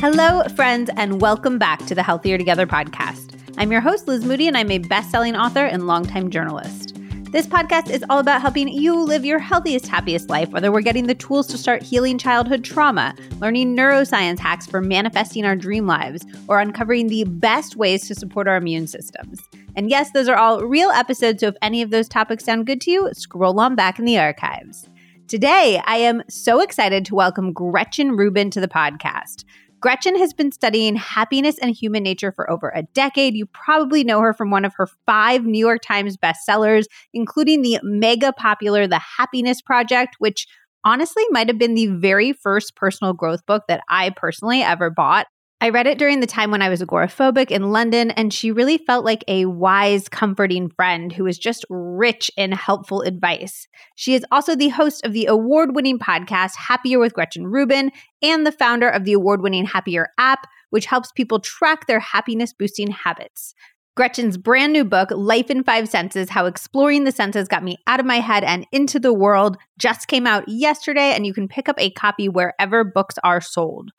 Hello, friends, and welcome back to the Healthier Together podcast. I'm your host, Liz Moody, and I'm a best selling author and longtime journalist. This podcast is all about helping you live your healthiest, happiest life, whether we're getting the tools to start healing childhood trauma, learning neuroscience hacks for manifesting our dream lives, or uncovering the best ways to support our immune systems. And yes, those are all real episodes, so if any of those topics sound good to you, scroll on back in the archives. Today, I am so excited to welcome Gretchen Rubin to the podcast. Gretchen has been studying happiness and human nature for over a decade. You probably know her from one of her five New York Times bestsellers, including the mega popular The Happiness Project, which honestly might have been the very first personal growth book that I personally ever bought. I read it during the time when I was agoraphobic in London, and she really felt like a wise, comforting friend who was just rich in helpful advice. She is also the host of the award winning podcast Happier with Gretchen Rubin and the founder of the award winning Happier app, which helps people track their happiness boosting habits. Gretchen's brand new book, Life in Five Senses How Exploring the Senses Got Me Out of My Head and Into the World, just came out yesterday, and you can pick up a copy wherever books are sold.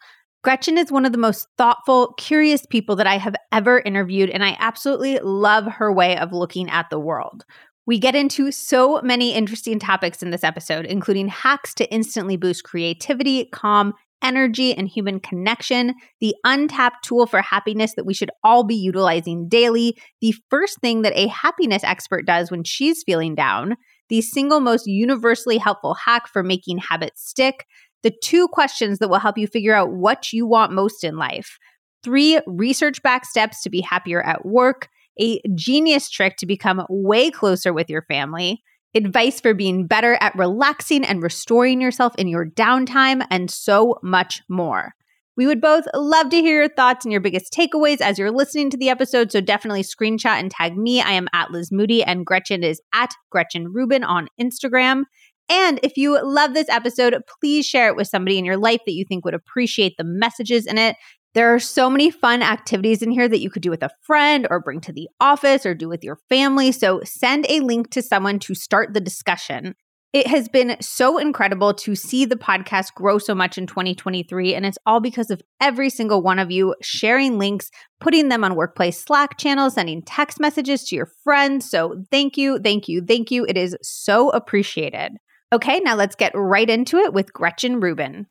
Gretchen is one of the most thoughtful, curious people that I have ever interviewed, and I absolutely love her way of looking at the world. We get into so many interesting topics in this episode, including hacks to instantly boost creativity, calm, energy, and human connection, the untapped tool for happiness that we should all be utilizing daily, the first thing that a happiness expert does when she's feeling down, the single most universally helpful hack for making habits stick, the two questions that will help you figure out what you want most in life, three research backed steps to be happier at work, a genius trick to become way closer with your family, advice for being better at relaxing and restoring yourself in your downtime, and so much more. We would both love to hear your thoughts and your biggest takeaways as you're listening to the episode. So definitely screenshot and tag me. I am at Liz Moody and Gretchen is at Gretchen Rubin on Instagram. And if you love this episode, please share it with somebody in your life that you think would appreciate the messages in it. There are so many fun activities in here that you could do with a friend or bring to the office or do with your family. So send a link to someone to start the discussion. It has been so incredible to see the podcast grow so much in 2023. And it's all because of every single one of you sharing links, putting them on workplace Slack channels, sending text messages to your friends. So thank you, thank you, thank you. It is so appreciated. Okay, now let's get right into it with Gretchen Rubin.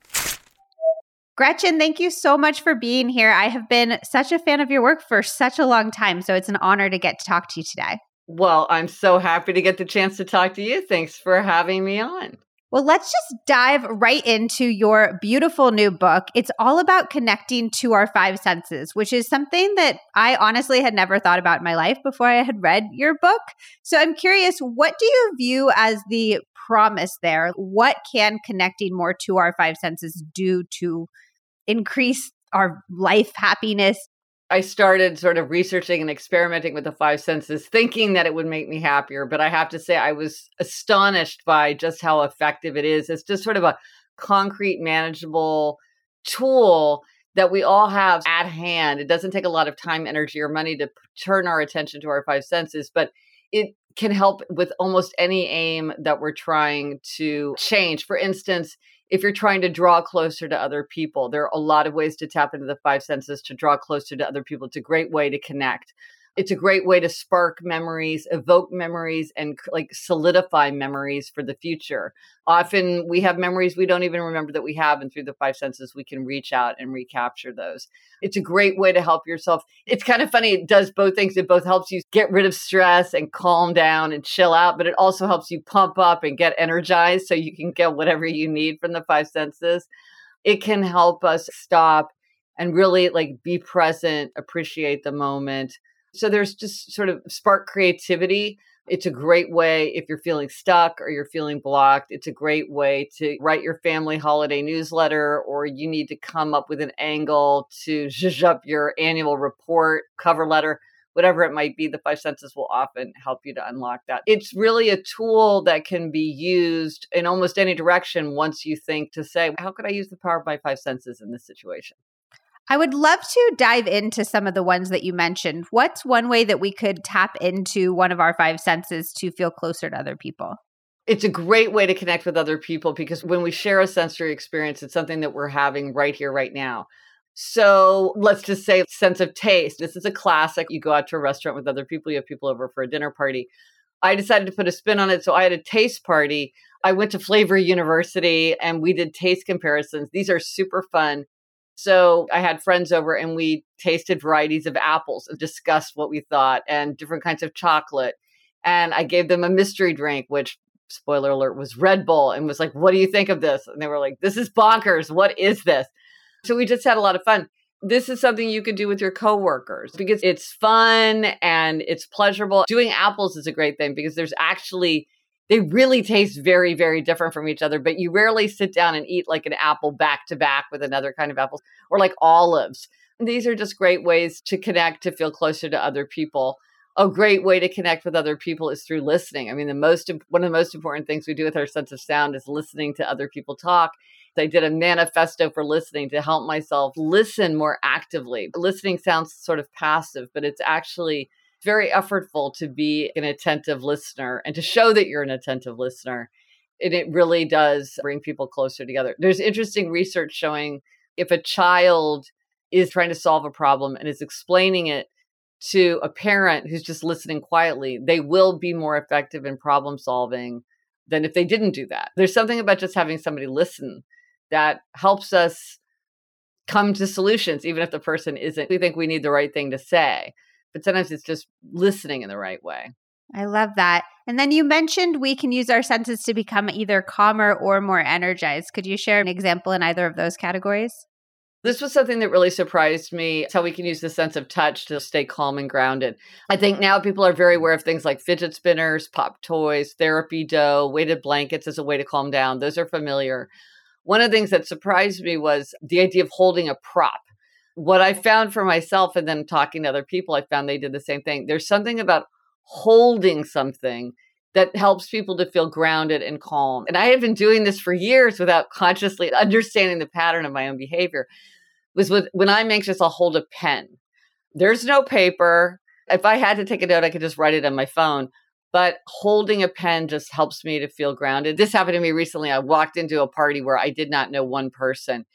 Gretchen, thank you so much for being here. I have been such a fan of your work for such a long time, so it's an honor to get to talk to you today. Well, I'm so happy to get the chance to talk to you. Thanks for having me on. Well, let's just dive right into your beautiful new book. It's all about connecting to our five senses, which is something that I honestly had never thought about in my life before I had read your book. So I'm curious, what do you view as the promise there. What can connecting more to our five senses do to increase our life happiness? I started sort of researching and experimenting with the five senses, thinking that it would make me happier. But I have to say, I was astonished by just how effective it is. It's just sort of a concrete, manageable tool that we all have at hand. It doesn't take a lot of time, energy, or money to turn our attention to our five senses, but it can help with almost any aim that we're trying to change. For instance, if you're trying to draw closer to other people, there are a lot of ways to tap into the five senses to draw closer to other people. It's a great way to connect it's a great way to spark memories, evoke memories, and like solidify memories for the future. Often we have memories we don't even remember that we have, and through the five senses, we can reach out and recapture those. It's a great way to help yourself. It's kind of funny, it does both things. It both helps you get rid of stress and calm down and chill out, but it also helps you pump up and get energized so you can get whatever you need from the five senses. It can help us stop and really like be present, appreciate the moment so there's just sort of spark creativity. It's a great way if you're feeling stuck or you're feeling blocked. It's a great way to write your family holiday newsletter, or you need to come up with an angle to zhuzh up your annual report, cover letter, whatever it might be. The five senses will often help you to unlock that. It's really a tool that can be used in almost any direction once you think to say, how could I use the power of my five senses in this situation? I would love to dive into some of the ones that you mentioned. What's one way that we could tap into one of our five senses to feel closer to other people? It's a great way to connect with other people because when we share a sensory experience, it's something that we're having right here, right now. So let's just say sense of taste. This is a classic. You go out to a restaurant with other people, you have people over for a dinner party. I decided to put a spin on it. So I had a taste party. I went to Flavor University and we did taste comparisons. These are super fun. So I had friends over and we tasted varieties of apples and discussed what we thought and different kinds of chocolate. And I gave them a mystery drink, which spoiler alert was Red Bull and was like, What do you think of this? And they were like, This is bonkers. What is this? So we just had a lot of fun. This is something you could do with your coworkers because it's fun and it's pleasurable. Doing apples is a great thing because there's actually they really taste very very different from each other but you rarely sit down and eat like an apple back to back with another kind of apples or like olives. These are just great ways to connect to feel closer to other people. A great way to connect with other people is through listening. I mean the most one of the most important things we do with our sense of sound is listening to other people talk. I did a manifesto for listening to help myself listen more actively. Listening sounds sort of passive, but it's actually very effortful to be an attentive listener and to show that you're an attentive listener. And it really does bring people closer together. There's interesting research showing if a child is trying to solve a problem and is explaining it to a parent who's just listening quietly, they will be more effective in problem solving than if they didn't do that. There's something about just having somebody listen that helps us come to solutions, even if the person isn't. We think we need the right thing to say, but sometimes it's just listening in the right way. I love that. And then you mentioned we can use our senses to become either calmer or more energized. Could you share an example in either of those categories? This was something that really surprised me. It's how we can use the sense of touch to stay calm and grounded. I think now people are very aware of things like fidget spinners, pop toys, therapy dough, weighted blankets as a way to calm down. Those are familiar. One of the things that surprised me was the idea of holding a prop. What I found for myself and then talking to other people, I found they did the same thing. There's something about holding something that helps people to feel grounded and calm. And I have been doing this for years without consciously understanding the pattern of my own behavior. Was with when I'm anxious, I'll hold a pen. There's no paper. If I had to take a note, I could just write it on my phone but holding a pen just helps me to feel grounded. This happened to me recently. I walked into a party where I did not know one person.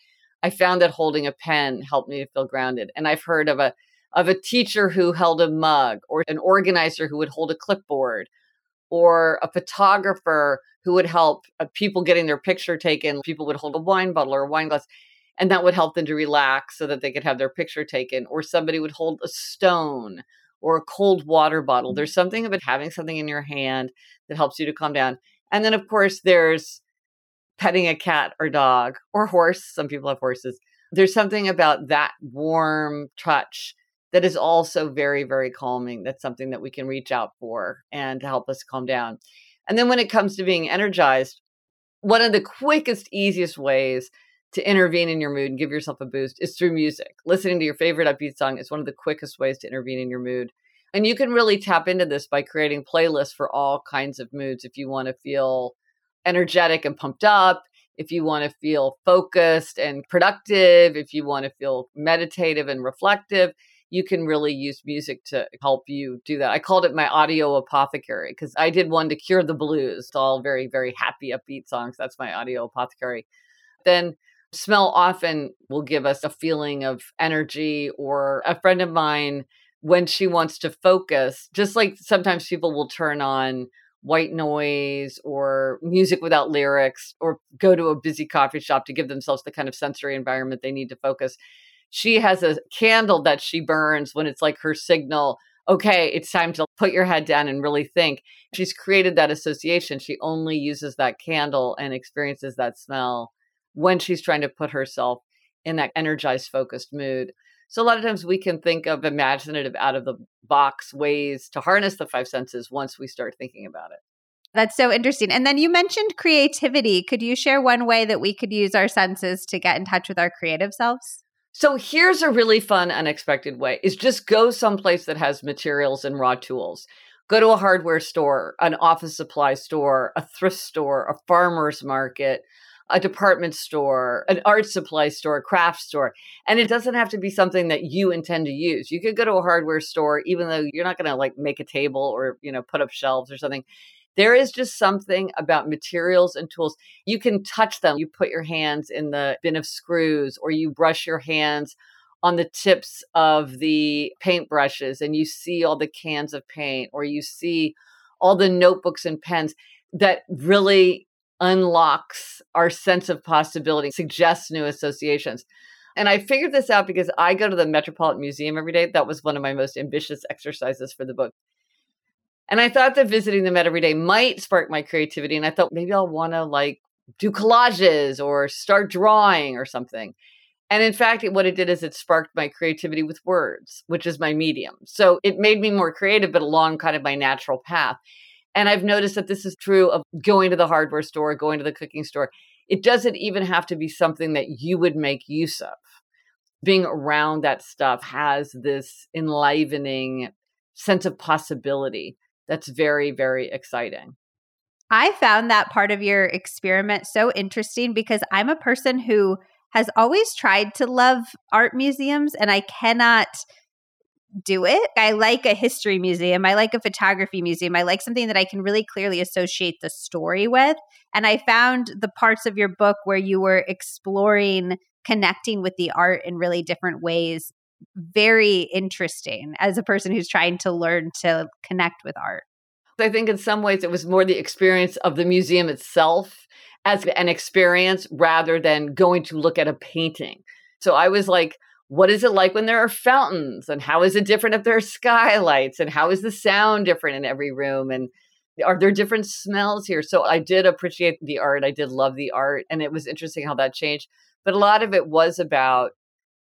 I found that holding a pen helped me to feel grounded. And I've heard of a of a teacher who held a mug or an organizer who would hold a clipboard or a photographer who would help uh, people getting their picture taken. People would hold a wine bottle or a wine glass and that would help them to relax so that they could have their picture taken or somebody would hold a stone or a cold water bottle. There's something about having something in your hand that helps you to calm down. And then, of course, there's petting a cat or dog or horse. Some people have horses. There's something about that warm touch that is also very, very calming. That's something that we can reach out for and to help us calm down. And then when it comes to being energized, one of the quickest, easiest ways to intervene in your mood and give yourself a boost is through music. Listening to your favorite upbeat song is one of the quickest ways to intervene in your mood. And you can really tap into this by creating playlists for all kinds of moods. If you want to feel energetic and pumped up, if you want to feel focused and productive, if you want to feel meditative and reflective, you can really use music to help you do that. I called it my audio apothecary because I did one to cure the blues. It's all very, very happy, upbeat songs. That's my audio apothecary. Then Smell often will give us a feeling of energy, or a friend of mine, when she wants to focus, just like sometimes people will turn on white noise or music without lyrics or go to a busy coffee shop to give themselves the kind of sensory environment they need to focus. She has a candle that she burns when it's like her signal okay, it's time to put your head down and really think. She's created that association. She only uses that candle and experiences that smell when she's trying to put herself in that energized, focused mood. So a lot of times we can think of imaginative, out of the box ways to harness the five senses once we start thinking about it. That's so interesting. And then you mentioned creativity. Could you share one way that we could use our senses to get in touch with our creative selves? So here's a really fun, unexpected way is just go someplace that has materials and raw tools. Go to a hardware store, an office supply store, a thrift store, a farmer's market, a department store, an art supply store, a craft store. And it doesn't have to be something that you intend to use. You could go to a hardware store, even though you're not going to like make a table or, you know, put up shelves or something. There is just something about materials and tools. You can touch them. You put your hands in the bin of screws or you brush your hands on the tips of the paint brushes and you see all the cans of paint or you see all the notebooks and pens that really unlocks our sense of possibility, suggests new associations. And I figured this out because I go to the Metropolitan Museum every day. That was one of my most ambitious exercises for the book. And I thought that visiting the Met every day might spark my creativity. And I thought maybe I'll want to like do collages or start drawing or something. And in fact, what it did is it sparked my creativity with words, which is my medium. So it made me more creative, but along kind of my natural path. And I've noticed that this is true of going to the hardware store, going to the cooking store. It doesn't even have to be something that you would make use of. Being around that stuff has this enlivening sense of possibility that's very, very exciting. I found that part of your experiment so interesting because I'm a person who has always tried to love art museums and I cannot do it. I like a history museum. I like a photography museum. I like something that I can really clearly associate the story with. And I found the parts of your book where you were exploring connecting with the art in really different ways very interesting as a person who's trying to learn to connect with art. I think in some ways it was more the experience of the museum itself as an experience rather than going to look at a painting. So I was like, what is it like when there are fountains? And how is it different if there are skylights? And how is the sound different in every room? And are there different smells here? So I did appreciate the art. I did love the art. And it was interesting how that changed. But a lot of it was about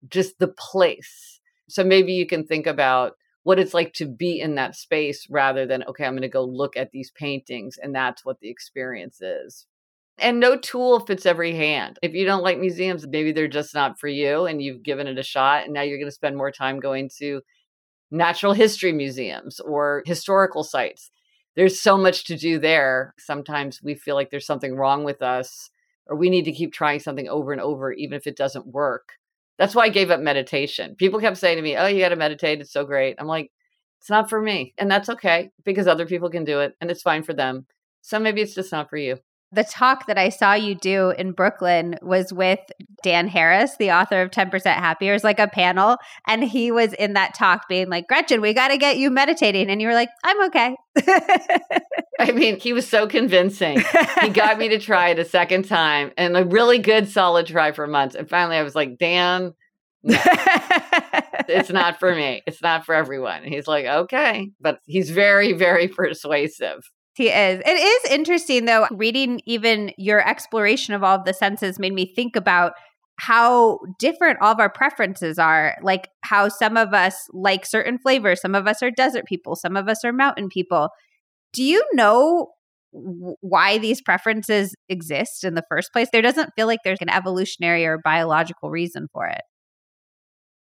just the place. So maybe you can think about what it's like to be in that space rather than, okay, I'm going to go look at these paintings and that's what the experience is. And no tool fits every hand. If you don't like museums, maybe they're just not for you and you've given it a shot. And now you're going to spend more time going to natural history museums or historical sites. There's so much to do there. Sometimes we feel like there's something wrong with us or we need to keep trying something over and over, even if it doesn't work. That's why I gave up meditation. People kept saying to me, Oh, you got to meditate. It's so great. I'm like, It's not for me. And that's okay because other people can do it and it's fine for them. So maybe it's just not for you the talk that I saw you do in Brooklyn was with Dan Harris, the author of 10% Happier. It's like a panel. And he was in that talk being like, Gretchen, we got to get you meditating. And you were like, I'm okay. I mean, he was so convincing. he got me to try it a second time and a really good, solid try for months. And finally, I was like, Dan, no, it's not for me. It's not for everyone. And he's like, okay. But he's very, very persuasive. He is. It is interesting though, reading even your exploration of all of the senses made me think about how different all of our preferences are. Like how some of us like certain flavors, some of us are desert people, some of us are mountain people. Do you know why these preferences exist in the first place? There doesn't feel like there's an evolutionary or biological reason for it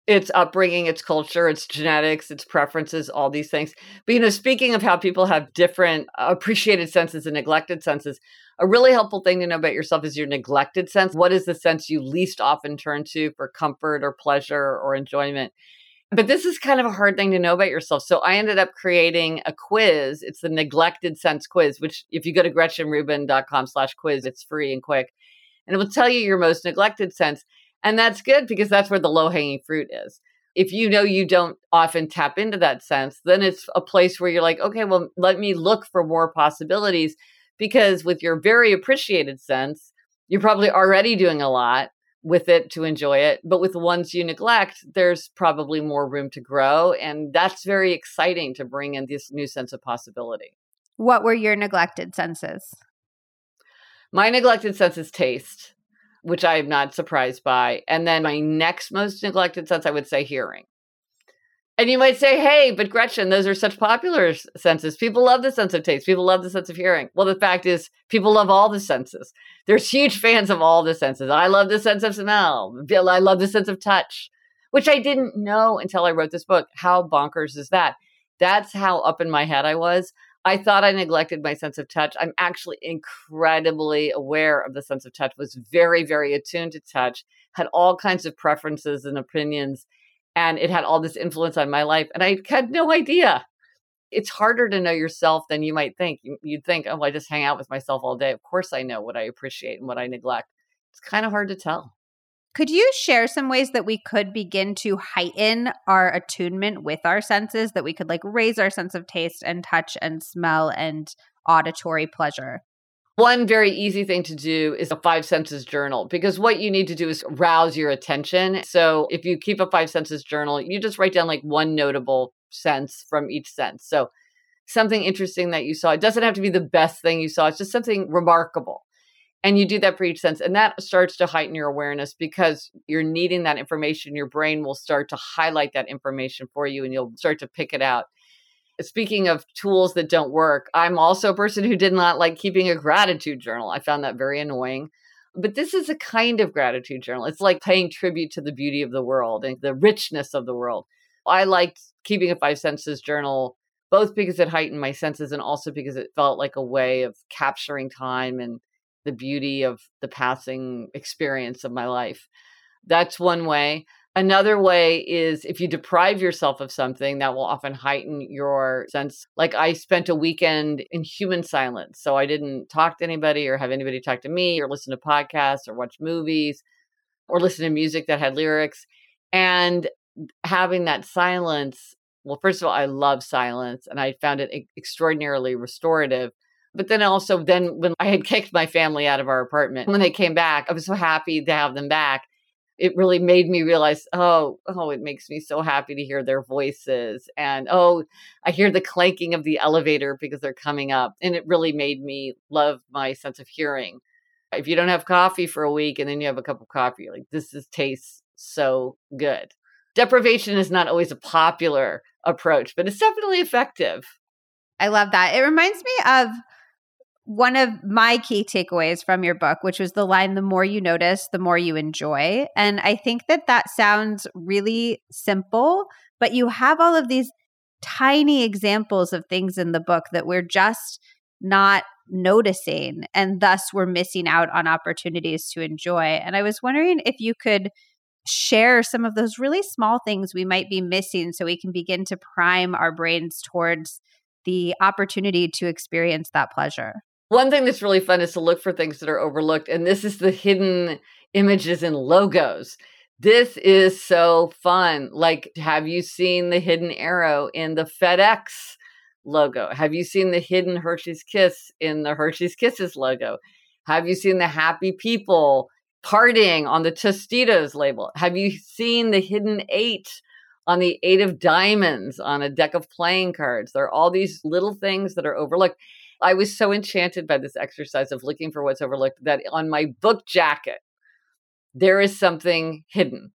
its upbringing, its culture, its genetics, its preferences, all these things. But you know, speaking of how people have different uh, appreciated senses and neglected senses, a really helpful thing to know about yourself is your neglected sense. What is the sense you least often turn to for comfort or pleasure or enjoyment? But this is kind of a hard thing to know about yourself. So I ended up creating a quiz. It's the neglected sense quiz, which if you go to gretchenrubin.com slash quiz, it's free and quick. And it will tell you your most neglected sense. And that's good because that's where the low hanging fruit is. If you know you don't often tap into that sense, then it's a place where you're like, okay, well, let me look for more possibilities. Because with your very appreciated sense, you're probably already doing a lot with it to enjoy it. But with the ones you neglect, there's probably more room to grow. And that's very exciting to bring in this new sense of possibility. What were your neglected senses? My neglected sense is taste which I am not surprised by. And then my next most neglected sense, I would say hearing. And you might say, hey, but Gretchen, those are such popular senses. People love the sense of taste. People love the sense of hearing. Well, the fact is, people love all the senses. There's huge fans of all the senses. I love the sense of smell. I love the sense of touch, which I didn't know until I wrote this book. How bonkers is that? That's how up in my head I was. I thought I neglected my sense of touch. I'm actually incredibly aware of the sense of touch, was very, very attuned to touch, had all kinds of preferences and opinions, and it had all this influence on my life. And I had no idea. it's harder to know yourself than you might think. You'd think, oh, I just hang out with myself all day. Of course, I know what I appreciate and what I neglect. It's kind of hard to tell. Could you share some ways that we could begin to heighten our attunement with our senses, that we could like raise our sense of taste and touch and smell and auditory pleasure? One very easy thing to do is a five senses journal because what you need to do is rouse your attention. So if you keep a five senses journal, you just write down like one notable sense from each sense. So something interesting that you saw. It doesn't have to be the best thing you saw, it's just something remarkable. And you do that for each sense. And that starts to heighten your awareness because you're needing that information. Your brain will start to highlight that information for you and you'll start to pick it out. Speaking of tools that don't work, I'm also a person who did not like keeping a gratitude journal. I found that very annoying. But this is a kind of gratitude journal. It's like paying tribute to the beauty of the world and the richness of the world. I liked keeping a five senses journal both because it heightened my senses and also because it felt like a way of capturing time and the beauty of the passing experience of my life. That's one way. Another way is if you deprive yourself of something, that will often heighten your sense. Like I spent a weekend in human silence. So I didn't talk to anybody or have anybody talk to me or listen to podcasts or watch movies or listen to music that had lyrics. And having that silence, well, first of all, I love silence and I found it extraordinarily restorative but then also, then when I had kicked my family out of our apartment, when they came back, I was so happy to have them back. It really made me realize, oh, oh, it makes me so happy to hear their voices. And oh, I hear the clanking of the elevator because they're coming up. And it really made me love my sense of hearing. If you don't have coffee for a week and then you have a cup of coffee, like this is tastes so good. Deprivation is not always a popular approach, but it's definitely effective. I love that. It reminds me of one of my key takeaways from your book, which was the line, the more you notice, the more you enjoy. And I think that that sounds really simple, but you have all of these tiny examples of things in the book that we're just not noticing. And thus we're missing out on opportunities to enjoy. And I was wondering if you could share some of those really small things we might be missing so we can begin to prime our brains towards the opportunity to experience that pleasure. One thing that's really fun is to look for things that are overlooked. And this is the hidden images and logos. This is so fun. Like, have you seen the hidden arrow in the FedEx logo? Have you seen the hidden Hershey's Kiss in the Hershey's Kisses logo? Have you seen the happy people partying on the Tostitos label? Have you seen the hidden eight on the eight of diamonds on a deck of playing cards? There are all these little things that are overlooked. I was so enchanted by this exercise of looking for what's overlooked that on my book jacket, there is something hidden,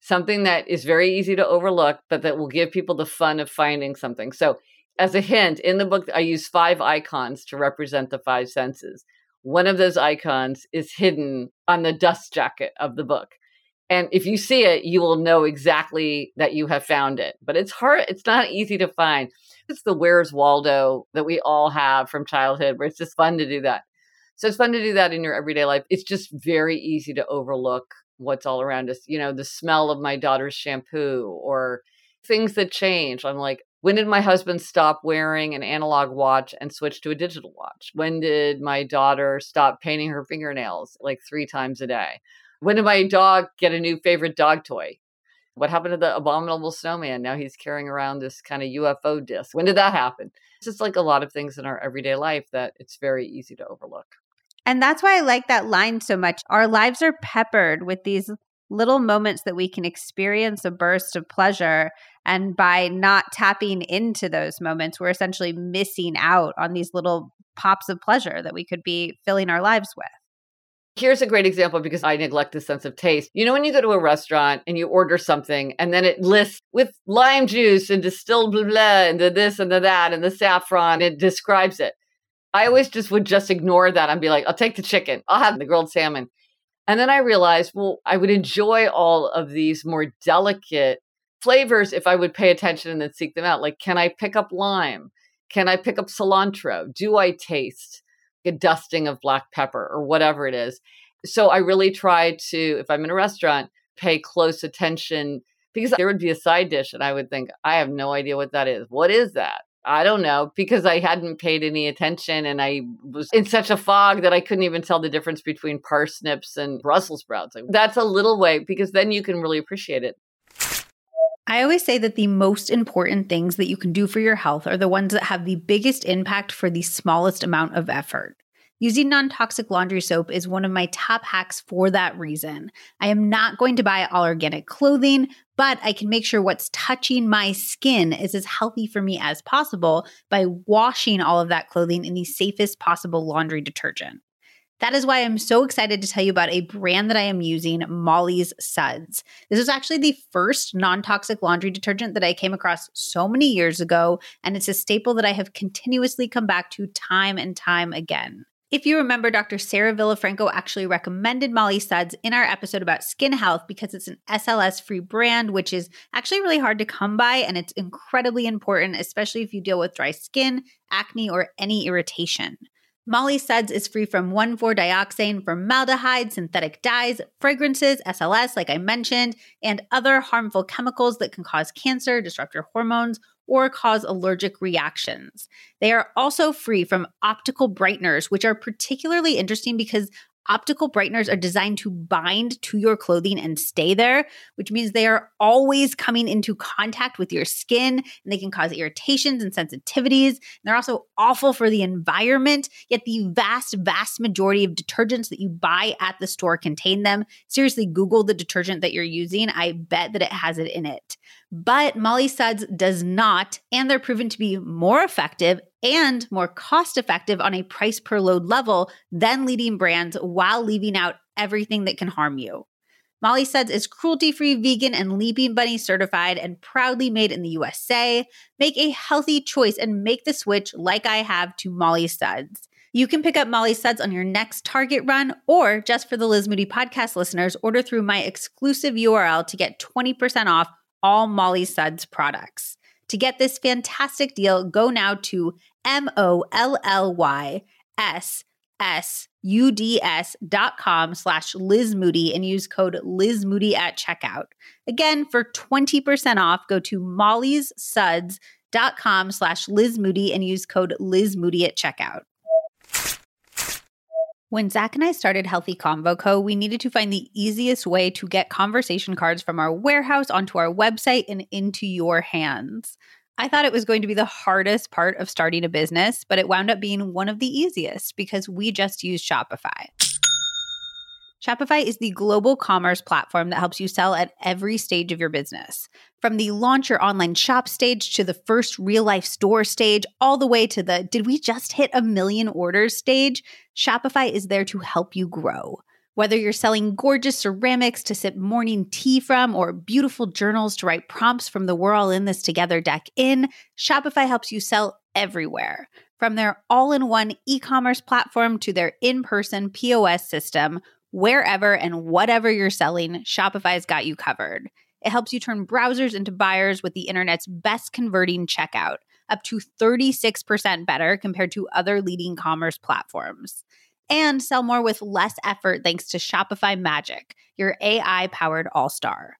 something that is very easy to overlook, but that will give people the fun of finding something. So, as a hint, in the book, I use five icons to represent the five senses. One of those icons is hidden on the dust jacket of the book. And if you see it, you will know exactly that you have found it. But it's hard, it's not easy to find. It's the Where's Waldo that we all have from childhood, where it's just fun to do that. So it's fun to do that in your everyday life. It's just very easy to overlook what's all around us. You know, the smell of my daughter's shampoo or things that change. I'm like, when did my husband stop wearing an analog watch and switch to a digital watch? When did my daughter stop painting her fingernails like three times a day? When did my dog get a new favorite dog toy? What happened to the abominable snowman? Now he's carrying around this kind of UFO disc. When did that happen? It's just like a lot of things in our everyday life that it's very easy to overlook. And that's why I like that line so much. Our lives are peppered with these little moments that we can experience a burst of pleasure. And by not tapping into those moments, we're essentially missing out on these little pops of pleasure that we could be filling our lives with. Here's a great example because I neglect the sense of taste. You know, when you go to a restaurant and you order something and then it lists with lime juice and distilled blah, blah, and the this and the that and the saffron, it describes it. I always just would just ignore that and be like, I'll take the chicken, I'll have the grilled salmon. And then I realized, well, I would enjoy all of these more delicate flavors if I would pay attention and then seek them out. Like, can I pick up lime? Can I pick up cilantro? Do I taste? A dusting of black pepper or whatever it is. So I really try to, if I'm in a restaurant, pay close attention because there would be a side dish and I would think, I have no idea what that is. What is that? I don't know, because I hadn't paid any attention and I was in such a fog that I couldn't even tell the difference between parsnips and Brussels sprouts. That's a little way because then you can really appreciate it. I always say that the most important things that you can do for your health are the ones that have the biggest impact for the smallest amount of effort. Using non toxic laundry soap is one of my top hacks for that reason. I am not going to buy all organic clothing, but I can make sure what's touching my skin is as healthy for me as possible by washing all of that clothing in the safest possible laundry detergent. That is why I'm so excited to tell you about a brand that I am using, Molly's Suds. This was actually the first non toxic laundry detergent that I came across so many years ago, and it's a staple that I have continuously come back to time and time again. If you remember, Dr. Sarah Villafranco actually recommended Molly Suds in our episode about skin health because it's an SLS free brand, which is actually really hard to come by and it's incredibly important, especially if you deal with dry skin, acne, or any irritation. Molly Suds is free from 1,4-dioxane, formaldehyde, synthetic dyes, fragrances, SLS, like I mentioned, and other harmful chemicals that can cause cancer, disrupt your hormones, or cause allergic reactions. They are also free from optical brighteners, which are particularly interesting because Optical brighteners are designed to bind to your clothing and stay there, which means they are always coming into contact with your skin and they can cause irritations and sensitivities. And they're also awful for the environment, yet the vast, vast majority of detergents that you buy at the store contain them. Seriously, Google the detergent that you're using. I bet that it has it in it. But Molly Suds does not, and they're proven to be more effective and more cost effective on a price per load level than leading brands while leaving out everything that can harm you. Molly Suds is cruelty free, vegan, and Leaping Bunny certified and proudly made in the USA. Make a healthy choice and make the switch like I have to Molly Suds. You can pick up Molly Suds on your next Target run, or just for the Liz Moody podcast listeners, order through my exclusive URL to get 20% off all Molly Suds products. To get this fantastic deal, go now to M O L L Y S S U D S dot com slash Liz Moody and use code Liz Moody at checkout. Again, for 20% off, go to Molly's Suds dot com slash Liz Moody and use code Liz Moody at checkout. When Zach and I started Healthy Convo Co., we needed to find the easiest way to get conversation cards from our warehouse onto our website and into your hands. I thought it was going to be the hardest part of starting a business, but it wound up being one of the easiest because we just use Shopify. Shopify is the global commerce platform that helps you sell at every stage of your business. From the launch your online shop stage to the first real life store stage, all the way to the did we just hit a million orders stage, Shopify is there to help you grow. Whether you're selling gorgeous ceramics to sip morning tea from or beautiful journals to write prompts from the We're All in This Together deck in, Shopify helps you sell everywhere. From their all in one e commerce platform to their in person POS system, Wherever and whatever you're selling, Shopify's got you covered. It helps you turn browsers into buyers with the internet's best converting checkout, up to 36% better compared to other leading commerce platforms. And sell more with less effort thanks to Shopify Magic, your AI powered all star.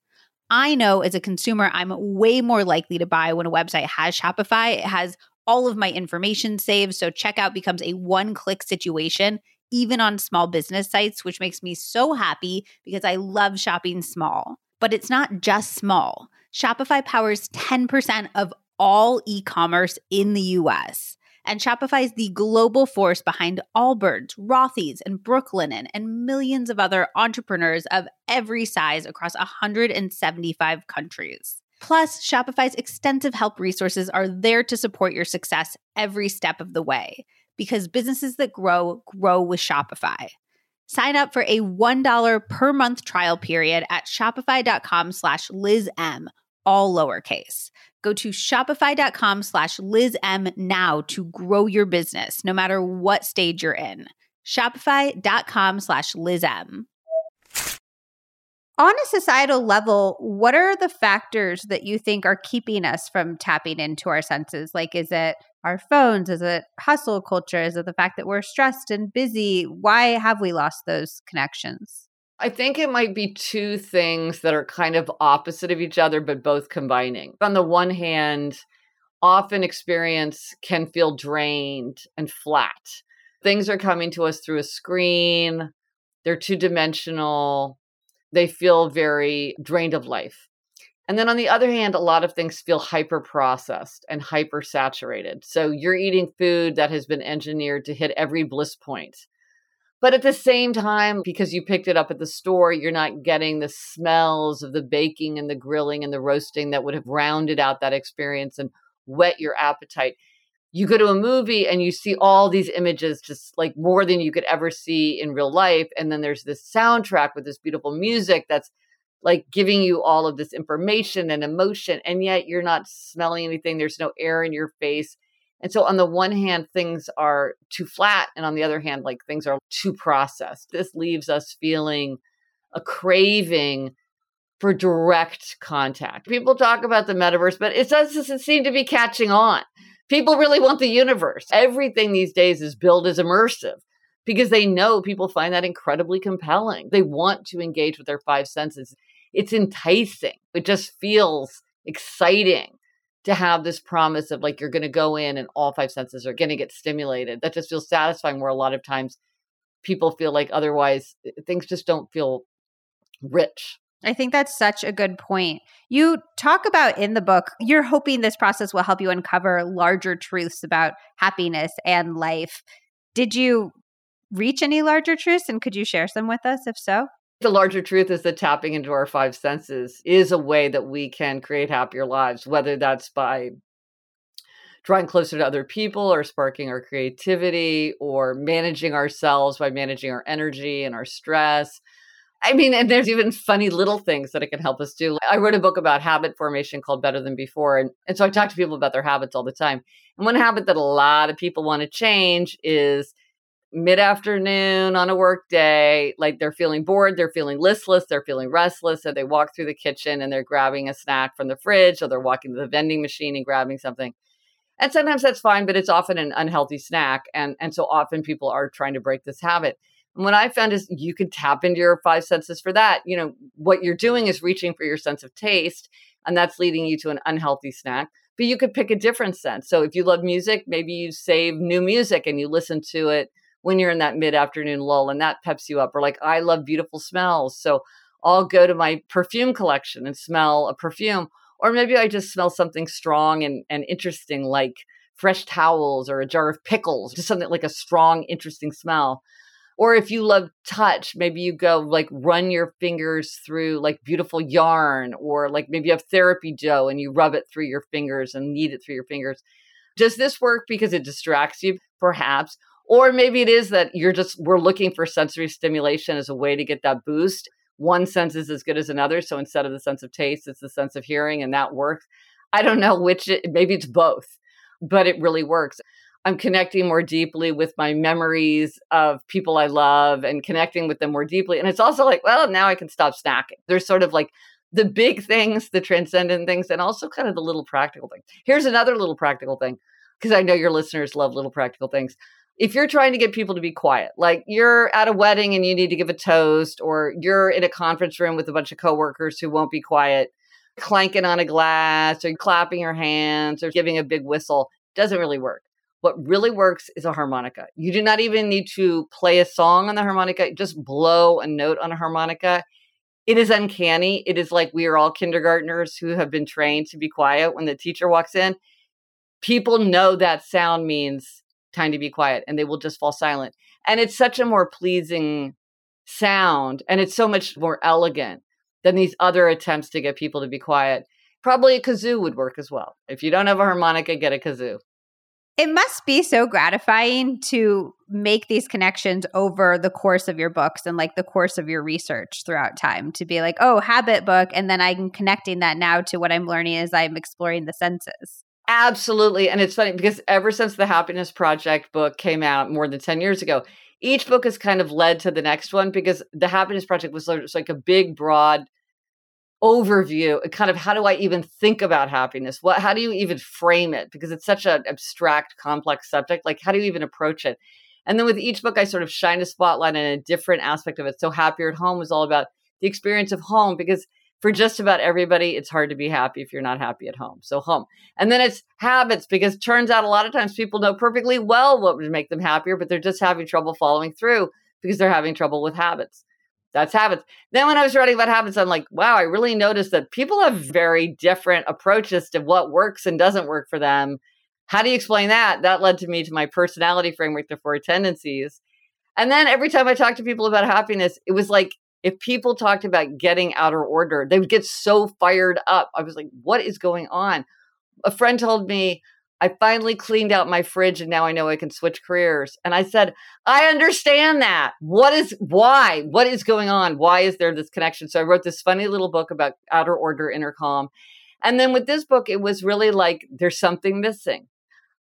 I know as a consumer, I'm way more likely to buy when a website has Shopify. It has all of my information saved, so checkout becomes a one click situation even on small business sites, which makes me so happy because I love shopping small. But it's not just small. Shopify powers 10% of all e commerce in the US. And Shopify is the global force behind Allbirds, Rothy's, and Brooklinen, and millions of other entrepreneurs of every size across 175 countries. Plus, Shopify's extensive help resources are there to support your success every step of the way because businesses that grow grow with Shopify. Sign up for a $1 per month trial period at shopify.com slash LizM, all lowercase. Go to shopify.com slash LizM now to grow your business, no matter what stage you're in. Shopify.com slash LizM. On a societal level, what are the factors that you think are keeping us from tapping into our senses? Like, is it our phones? Is it hustle culture? Is it the fact that we're stressed and busy? Why have we lost those connections? I think it might be two things that are kind of opposite of each other, but both combining. On the one hand, often experience can feel drained and flat. Things are coming to us through a screen, they're two dimensional, they feel very drained of life. And then on the other hand, a lot of things feel hyper processed and hyper saturated. So you're eating food that has been engineered to hit every bliss point. But at the same time, because you picked it up at the store, you're not getting the smells of the baking and the grilling and the roasting that would have rounded out that experience and whet your appetite. You go to a movie and you see all these images, just like more than you could ever see in real life. And then there's this soundtrack with this beautiful music that's like giving you all of this information and emotion. And yet you're not smelling anything, there's no air in your face. And so, on the one hand, things are too flat. And on the other hand, like things are too processed. This leaves us feeling a craving for direct contact. People talk about the metaverse, but it doesn't seem to be catching on. People really want the universe. Everything these days is billed as immersive because they know people find that incredibly compelling. They want to engage with their five senses. It's enticing. It just feels exciting to have this promise of like you're going to go in and all five senses are going to get stimulated. That just feels satisfying where a lot of times people feel like otherwise eh, things just don't feel rich. I think that's such a good point. You talk about in the book, you're hoping this process will help you uncover larger truths about happiness and life. Did you reach any larger truths and could you share some with us if so? The larger truth is that tapping into our five senses is a way that we can create happier lives, whether that's by drawing closer to other people or sparking our creativity or managing ourselves by managing our energy and our stress I mean, and there's even funny little things that it can help us do. I wrote a book about habit formation called Better Than Before. And, and so I talk to people about their habits all the time. And one habit that a lot of people want to change is mid afternoon on a work day, like they're feeling bored, they're feeling listless, they're feeling restless. So they walk through the kitchen and they're grabbing a snack from the fridge, or they're walking to the vending machine and grabbing something. And sometimes that's fine, but it's often an unhealthy snack. And, and so often people are trying to break this habit. And what I found is you can tap into your five senses for that. You know, what you're doing is reaching for your sense of taste, and that's leading you to an unhealthy snack. But you could pick a different sense. So if you love music, maybe you save new music and you listen to it when you're in that mid afternoon lull, and that peps you up. Or like, I love beautiful smells. So I'll go to my perfume collection and smell a perfume. Or maybe I just smell something strong and, and interesting, like fresh towels or a jar of pickles, just something like a strong, interesting smell. Or if you love touch, maybe you go like run your fingers through like beautiful yarn, or like maybe you have therapy dough and you rub it through your fingers and knead it through your fingers. Does this work because it distracts you? Perhaps. Or maybe it is that you're just, we're looking for sensory stimulation as a way to get that boost. One sense is as good as another. So instead of the sense of taste, it's the sense of hearing, and that works. I don't know which, it, maybe it's both, but it really works. I'm connecting more deeply with my memories of people I love and connecting with them more deeply. And it's also like, well, now I can stop snacking. There's sort of like the big things, the transcendent things, and also kind of the little practical things. Here's another little practical thing, because I know your listeners love little practical things. If you're trying to get people to be quiet, like you're at a wedding and you need to give a toast, or you're in a conference room with a bunch of coworkers who won't be quiet, clanking on a glass, or clapping your hands, or giving a big whistle, doesn't really work what really works is a harmonica. You do not even need to play a song on the harmonica, just blow a note on a harmonica. It is uncanny. It is like we are all kindergartners who have been trained to be quiet when the teacher walks in. People know that sound means time to be quiet and they will just fall silent. And it's such a more pleasing sound and it's so much more elegant than these other attempts to get people to be quiet. Probably a kazoo would work as well. If you don't have a harmonica, get a kazoo. It must be so gratifying to make these connections over the course of your books and like the course of your research throughout time to be like, oh, habit book. And then I'm connecting that now to what I'm learning as I'm exploring the senses. Absolutely. And it's funny because ever since the Happiness Project book came out more than 10 years ago, each book has kind of led to the next one because the Happiness Project was like a big, broad overview uh, kind of how do i even think about happiness what how do you even frame it because it's such an abstract complex subject like how do you even approach it and then with each book i sort of shine a spotlight on a different aspect of it so happier at home was all about the experience of home because for just about everybody, it's hard to be happy if you're not happy at home. So, home. And then it's habits because turns out a lot of times people know perfectly well what would make them happier, but they're just having trouble following through because they're having trouble with habits. That's habits. Then, when I was writing about habits, I'm like, wow, I really noticed that people have very different approaches to what works and doesn't work for them. How do you explain that? That led to me to my personality framework, the four tendencies. And then every time I talked to people about happiness, it was like if people talked about getting outer order, they would get so fired up. I was like, what is going on? A friend told me, I finally cleaned out my fridge and now I know I can switch careers. And I said, I understand that. What is, why? What is going on? Why is there this connection? So I wrote this funny little book about outer order, inner calm. And then with this book, it was really like there's something missing.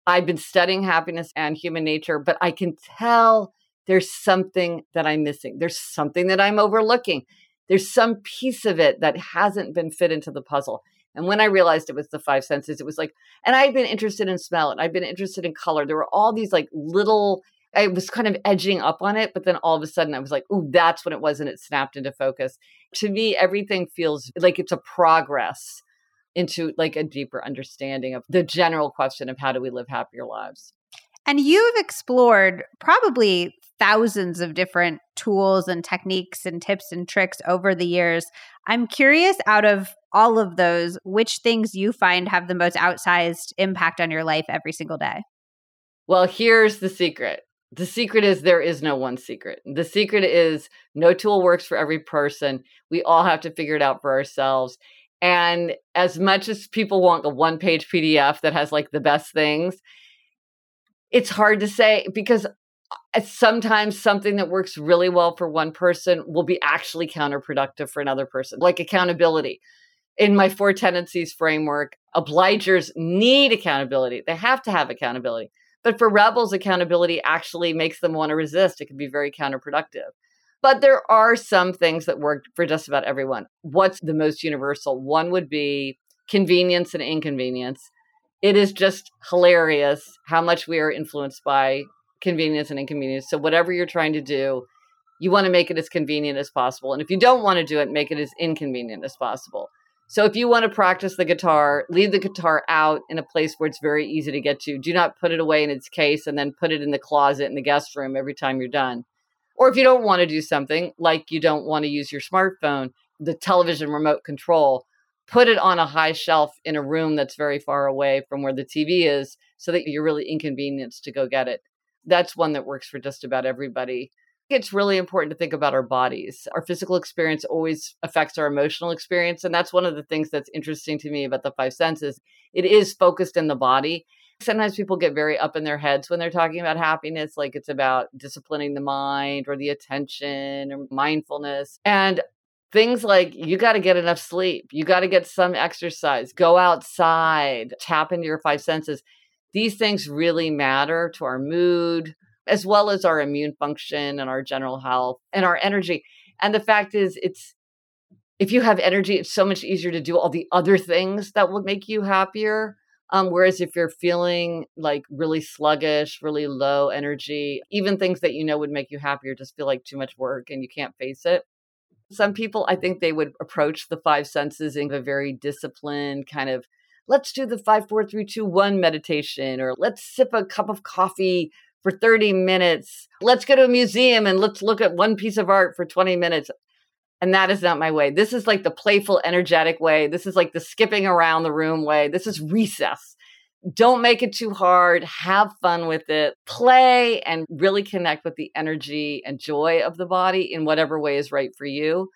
I've been studying happiness and human nature, but I can tell there's something that I'm missing. There's something that I'm overlooking. There's some piece of it that hasn't been fit into the puzzle. And when I realized it was the five senses, it was like, and I'd been interested in smell and I'd been interested in color. There were all these like little, I was kind of edging up on it, but then all of a sudden I was like, oh, that's what it was. And it snapped into focus. To me, everything feels like it's a progress into like a deeper understanding of the general question of how do we live happier lives. And you've explored probably thousands of different tools and techniques and tips and tricks over the years. I'm curious out of all of those, which things you find have the most outsized impact on your life every single day? Well, here's the secret. The secret is there is no one secret. The secret is no tool works for every person. We all have to figure it out for ourselves. And as much as people want a one page PDF that has like the best things, it's hard to say because uh, sometimes something that works really well for one person will be actually counterproductive for another person, like accountability. In my four tendencies framework, obligers need accountability. They have to have accountability. But for rebels, accountability actually makes them want to resist. It can be very counterproductive. But there are some things that work for just about everyone. What's the most universal? One would be convenience and inconvenience it is just hilarious how much we are influenced by convenience and inconvenience. So whatever you're trying to do, you want to make it as convenient as possible. And if you don't want to do it, make it as inconvenient as possible. So if you want to practice the guitar, leave the guitar out in a place where it's very easy to get to. Do not put it away in its case and then put it in the closet in the guest room every time you're done. Or if you don't want to do something like you don't want to use your smartphone, the television remote control, put it on a high shelf in a room that's very far away from where the TV is so that you're really inconvenienced to go get it. That's one that works for just about everybody. It's really important to think about our bodies. Our physical experience always affects our emotional experience. And that's one of the things that's interesting to me about the five senses. It is focused in the body. Sometimes people get very up in their heads when they're talking about happiness, like it's about disciplining the mind or the attention or mindfulness. And things like you got to get enough sleep, you got to get some exercise, go outside, tap into your five senses. These things really matter to our mood, as well as our immune function and our general health and our energy. And the fact is, it's if you have energy, it's so much easier to do all the other things that will make you happier. Um, whereas if you're feeling like really sluggish, really low energy, even things that you know would make you happier just feel like too much work and you can't face it. Some people, I think they would approach the five senses in a very disciplined kind of, let's do the five, four, three, two, one meditation, or let's sip a cup of coffee for 30 minutes. Let's go to a museum and let's look at one piece of art for 20 minutes. And that is not my way. This is like the playful, energetic way. This is like the skipping around the room way. This is recess don't make it too hard. Have fun with it. Play and really connect with the energy and joy of the body in whatever way is right for you.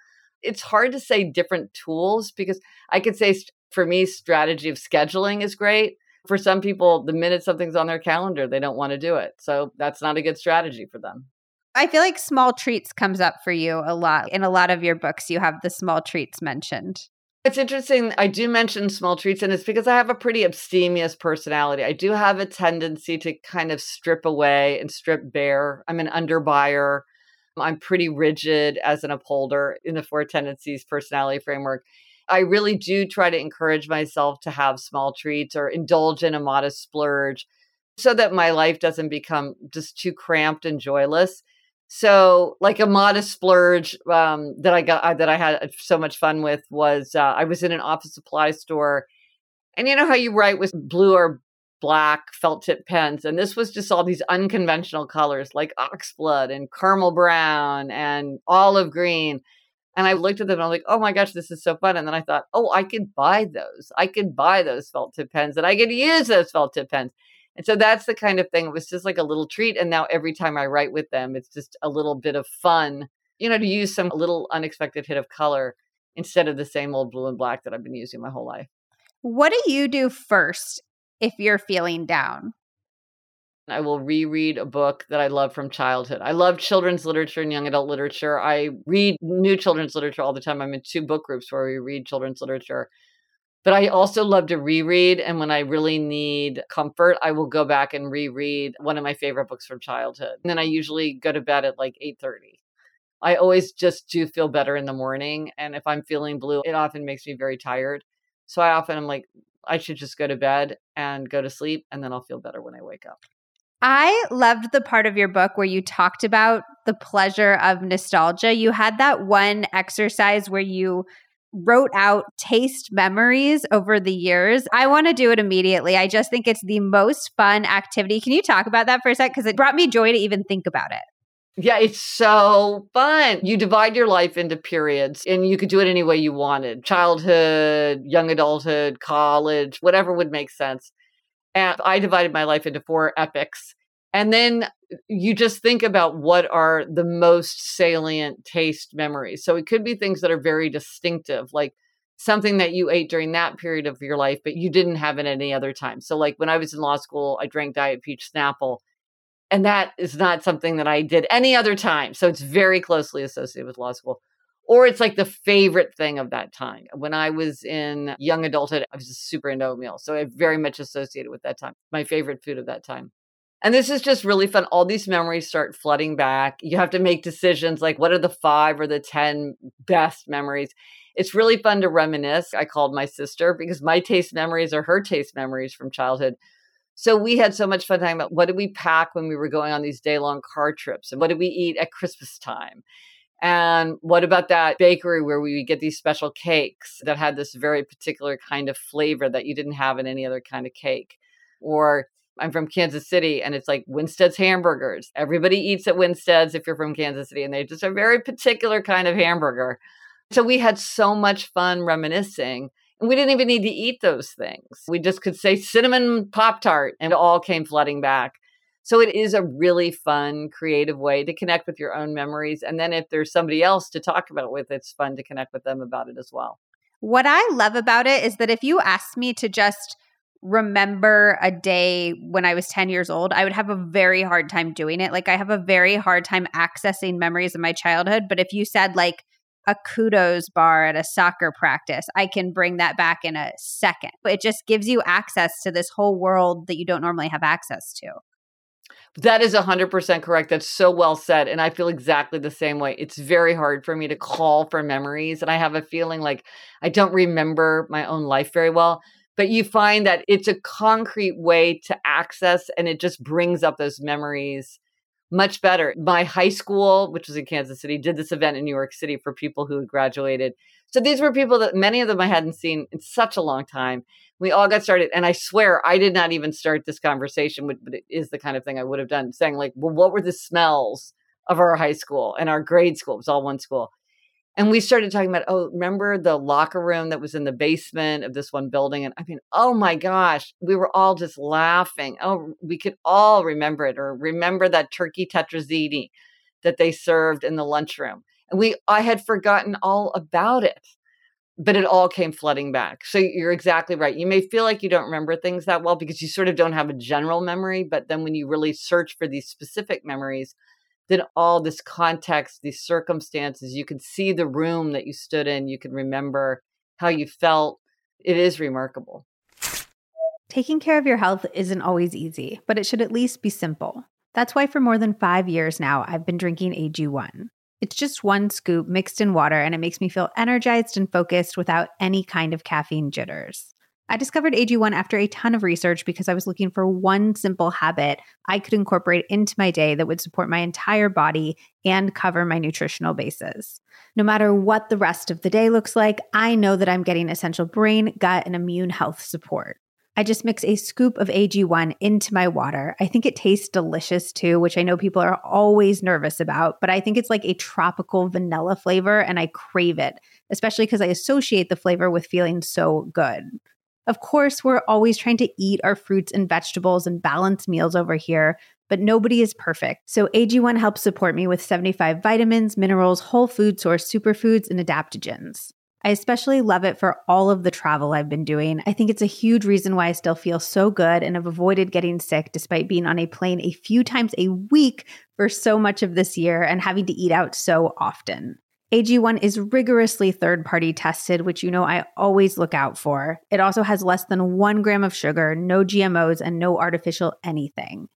It's hard to say different tools because I could say for me, strategy of scheduling is great. For some people, the minute something's on their calendar, they don't want to do it. So that's not a good strategy for them. I feel like small treats comes up for you a lot. In a lot of your books, you have the small treats mentioned. It's interesting. I do mention small treats, and it's because I have a pretty abstemious personality. I do have a tendency to kind of strip away and strip bare. I'm an underbuyer. I'm pretty rigid as an upholder in the four tendencies personality framework. I really do try to encourage myself to have small treats or indulge in a modest splurge so that my life doesn't become just too cramped and joyless. So, like a modest splurge um, that I got uh, that I had so much fun with was uh, I was in an office supply store, and you know how you write with blue or black felt tip pens, and this was just all these unconventional colors like oxblood and caramel brown and olive green. And I looked at them and I was like, oh my gosh, this is so fun. And then I thought, oh, I could buy those. I could buy those felt tip pens and I could use those felt tip pens. And so that's the kind of thing. It was just like a little treat. And now every time I write with them, it's just a little bit of fun, you know, to use some little unexpected hit of color instead of the same old blue and black that I've been using my whole life. What do you do first if you're feeling down? I will reread a book that I love from childhood. I love children's literature and young adult literature. I read new children's literature all the time. I'm in two book groups where we read children's literature. But I also love to reread. And when I really need comfort, I will go back and reread one of my favorite books from childhood. And then I usually go to bed at like 8:30. I always just do feel better in the morning. And if I'm feeling blue, it often makes me very tired. So I often am like, I should just go to bed and go to sleep, and then I'll feel better when I wake up. I loved the part of your book where you talked about the pleasure of nostalgia. You had that one exercise where you wrote out taste memories over the years. I want to do it immediately. I just think it's the most fun activity. Can you talk about that for a sec? Because it brought me joy to even think about it. Yeah, it's so fun. You divide your life into periods and you could do it any way you wanted childhood, young adulthood, college, whatever would make sense. And I divided my life into four epics. And then you just think about what are the most salient taste memories. So it could be things that are very distinctive, like something that you ate during that period of your life, but you didn't have it any other time. So, like when I was in law school, I drank Diet Peach Snapple, and that is not something that I did any other time. So it's very closely associated with law school. Or it's like the favorite thing of that time. When I was in young adulthood, I was just super into oatmeal. So I very much associated with that time. My favorite food of that time. And this is just really fun. All these memories start flooding back. You have to make decisions like what are the five or the 10 best memories. It's really fun to reminisce. I called my sister because my taste memories are her taste memories from childhood. So we had so much fun talking about what did we pack when we were going on these day long car trips and what did we eat at Christmas time? And what about that bakery where we would get these special cakes that had this very particular kind of flavor that you didn't have in any other kind of cake? Or I'm from Kansas City and it's like Winstead's hamburgers. Everybody eats at Winstead's if you're from Kansas City and they just a very particular kind of hamburger. So we had so much fun reminiscing. And we didn't even need to eat those things. We just could say cinnamon Pop Tart and it all came flooding back. So it is a really fun, creative way to connect with your own memories. And then if there's somebody else to talk about it with, it's fun to connect with them about it as well. What I love about it is that if you ask me to just remember a day when I was 10 years old, I would have a very hard time doing it. Like I have a very hard time accessing memories of my childhood. But if you said like a kudos bar at a soccer practice, I can bring that back in a second. It just gives you access to this whole world that you don't normally have access to. That is 100% correct. That's so well said. And I feel exactly the same way. It's very hard for me to call for memories. And I have a feeling like I don't remember my own life very well but you find that it's a concrete way to access and it just brings up those memories much better. My high school, which was in Kansas City, did this event in New York City for people who had graduated. So these were people that many of them I hadn't seen in such a long time. We all got started. And I swear I did not even start this conversation, but it is the kind of thing I would have done, saying, like, well, what were the smells of our high school and our grade school? It was all one school. And we started talking about, oh, remember the locker room that was in the basement of this one building? And I mean, oh my gosh, we were all just laughing. Oh, we could all remember it or remember that turkey tetrazzini that they served in the lunchroom. We, I had forgotten all about it, but it all came flooding back. So you're exactly right. You may feel like you don't remember things that well because you sort of don't have a general memory. But then when you really search for these specific memories, then all this context, these circumstances, you can see the room that you stood in, you can remember how you felt. It is remarkable. Taking care of your health isn't always easy, but it should at least be simple. That's why for more than five years now, I've been drinking AG1. It's just one scoop mixed in water, and it makes me feel energized and focused without any kind of caffeine jitters. I discovered AG1 after a ton of research because I was looking for one simple habit I could incorporate into my day that would support my entire body and cover my nutritional bases. No matter what the rest of the day looks like, I know that I'm getting essential brain, gut, and immune health support. I just mix a scoop of AG1 into my water. I think it tastes delicious too, which I know people are always nervous about, but I think it's like a tropical vanilla flavor and I crave it, especially because I associate the flavor with feeling so good. Of course, we're always trying to eat our fruits and vegetables and balance meals over here, but nobody is perfect. So AG1 helps support me with 75 vitamins, minerals, whole food source superfoods, and adaptogens. I especially love it for all of the travel I've been doing. I think it's a huge reason why I still feel so good and have avoided getting sick despite being on a plane a few times a week for so much of this year and having to eat out so often. AG1 is rigorously third party tested, which you know I always look out for. It also has less than one gram of sugar, no GMOs, and no artificial anything.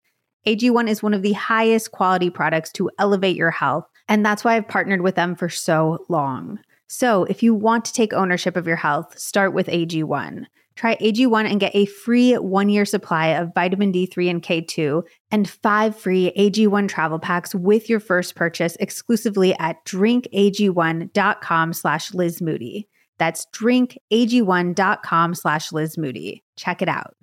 AG1 is one of the highest quality products to elevate your health, and that's why I've partnered with them for so long. So, if you want to take ownership of your health, start with AG1. Try AG1 and get a free one year supply of vitamin D3 and K2 and five free AG1 travel packs with your first purchase exclusively at drinkag1.com slash Liz Moody. That's drinkag1.com slash Liz Moody. Check it out.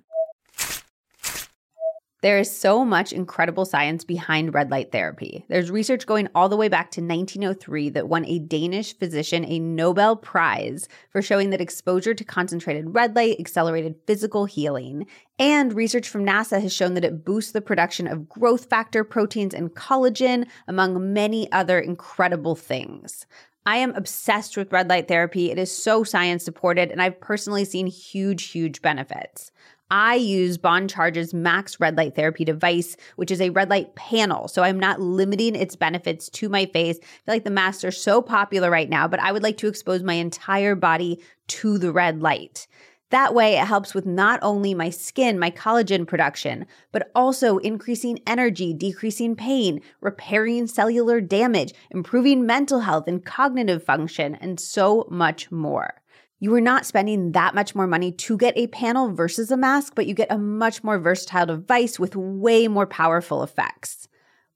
There is so much incredible science behind red light therapy. There's research going all the way back to 1903 that won a Danish physician a Nobel Prize for showing that exposure to concentrated red light accelerated physical healing. And research from NASA has shown that it boosts the production of growth factor proteins and collagen, among many other incredible things. I am obsessed with red light therapy. It is so science supported, and I've personally seen huge, huge benefits. I use Bon Charge's Max Red Light Therapy device, which is a red light panel. So I'm not limiting its benefits to my face. I feel like the masks are so popular right now, but I would like to expose my entire body to the red light. That way, it helps with not only my skin, my collagen production, but also increasing energy, decreasing pain, repairing cellular damage, improving mental health and cognitive function, and so much more. You are not spending that much more money to get a panel versus a mask, but you get a much more versatile device with way more powerful effects.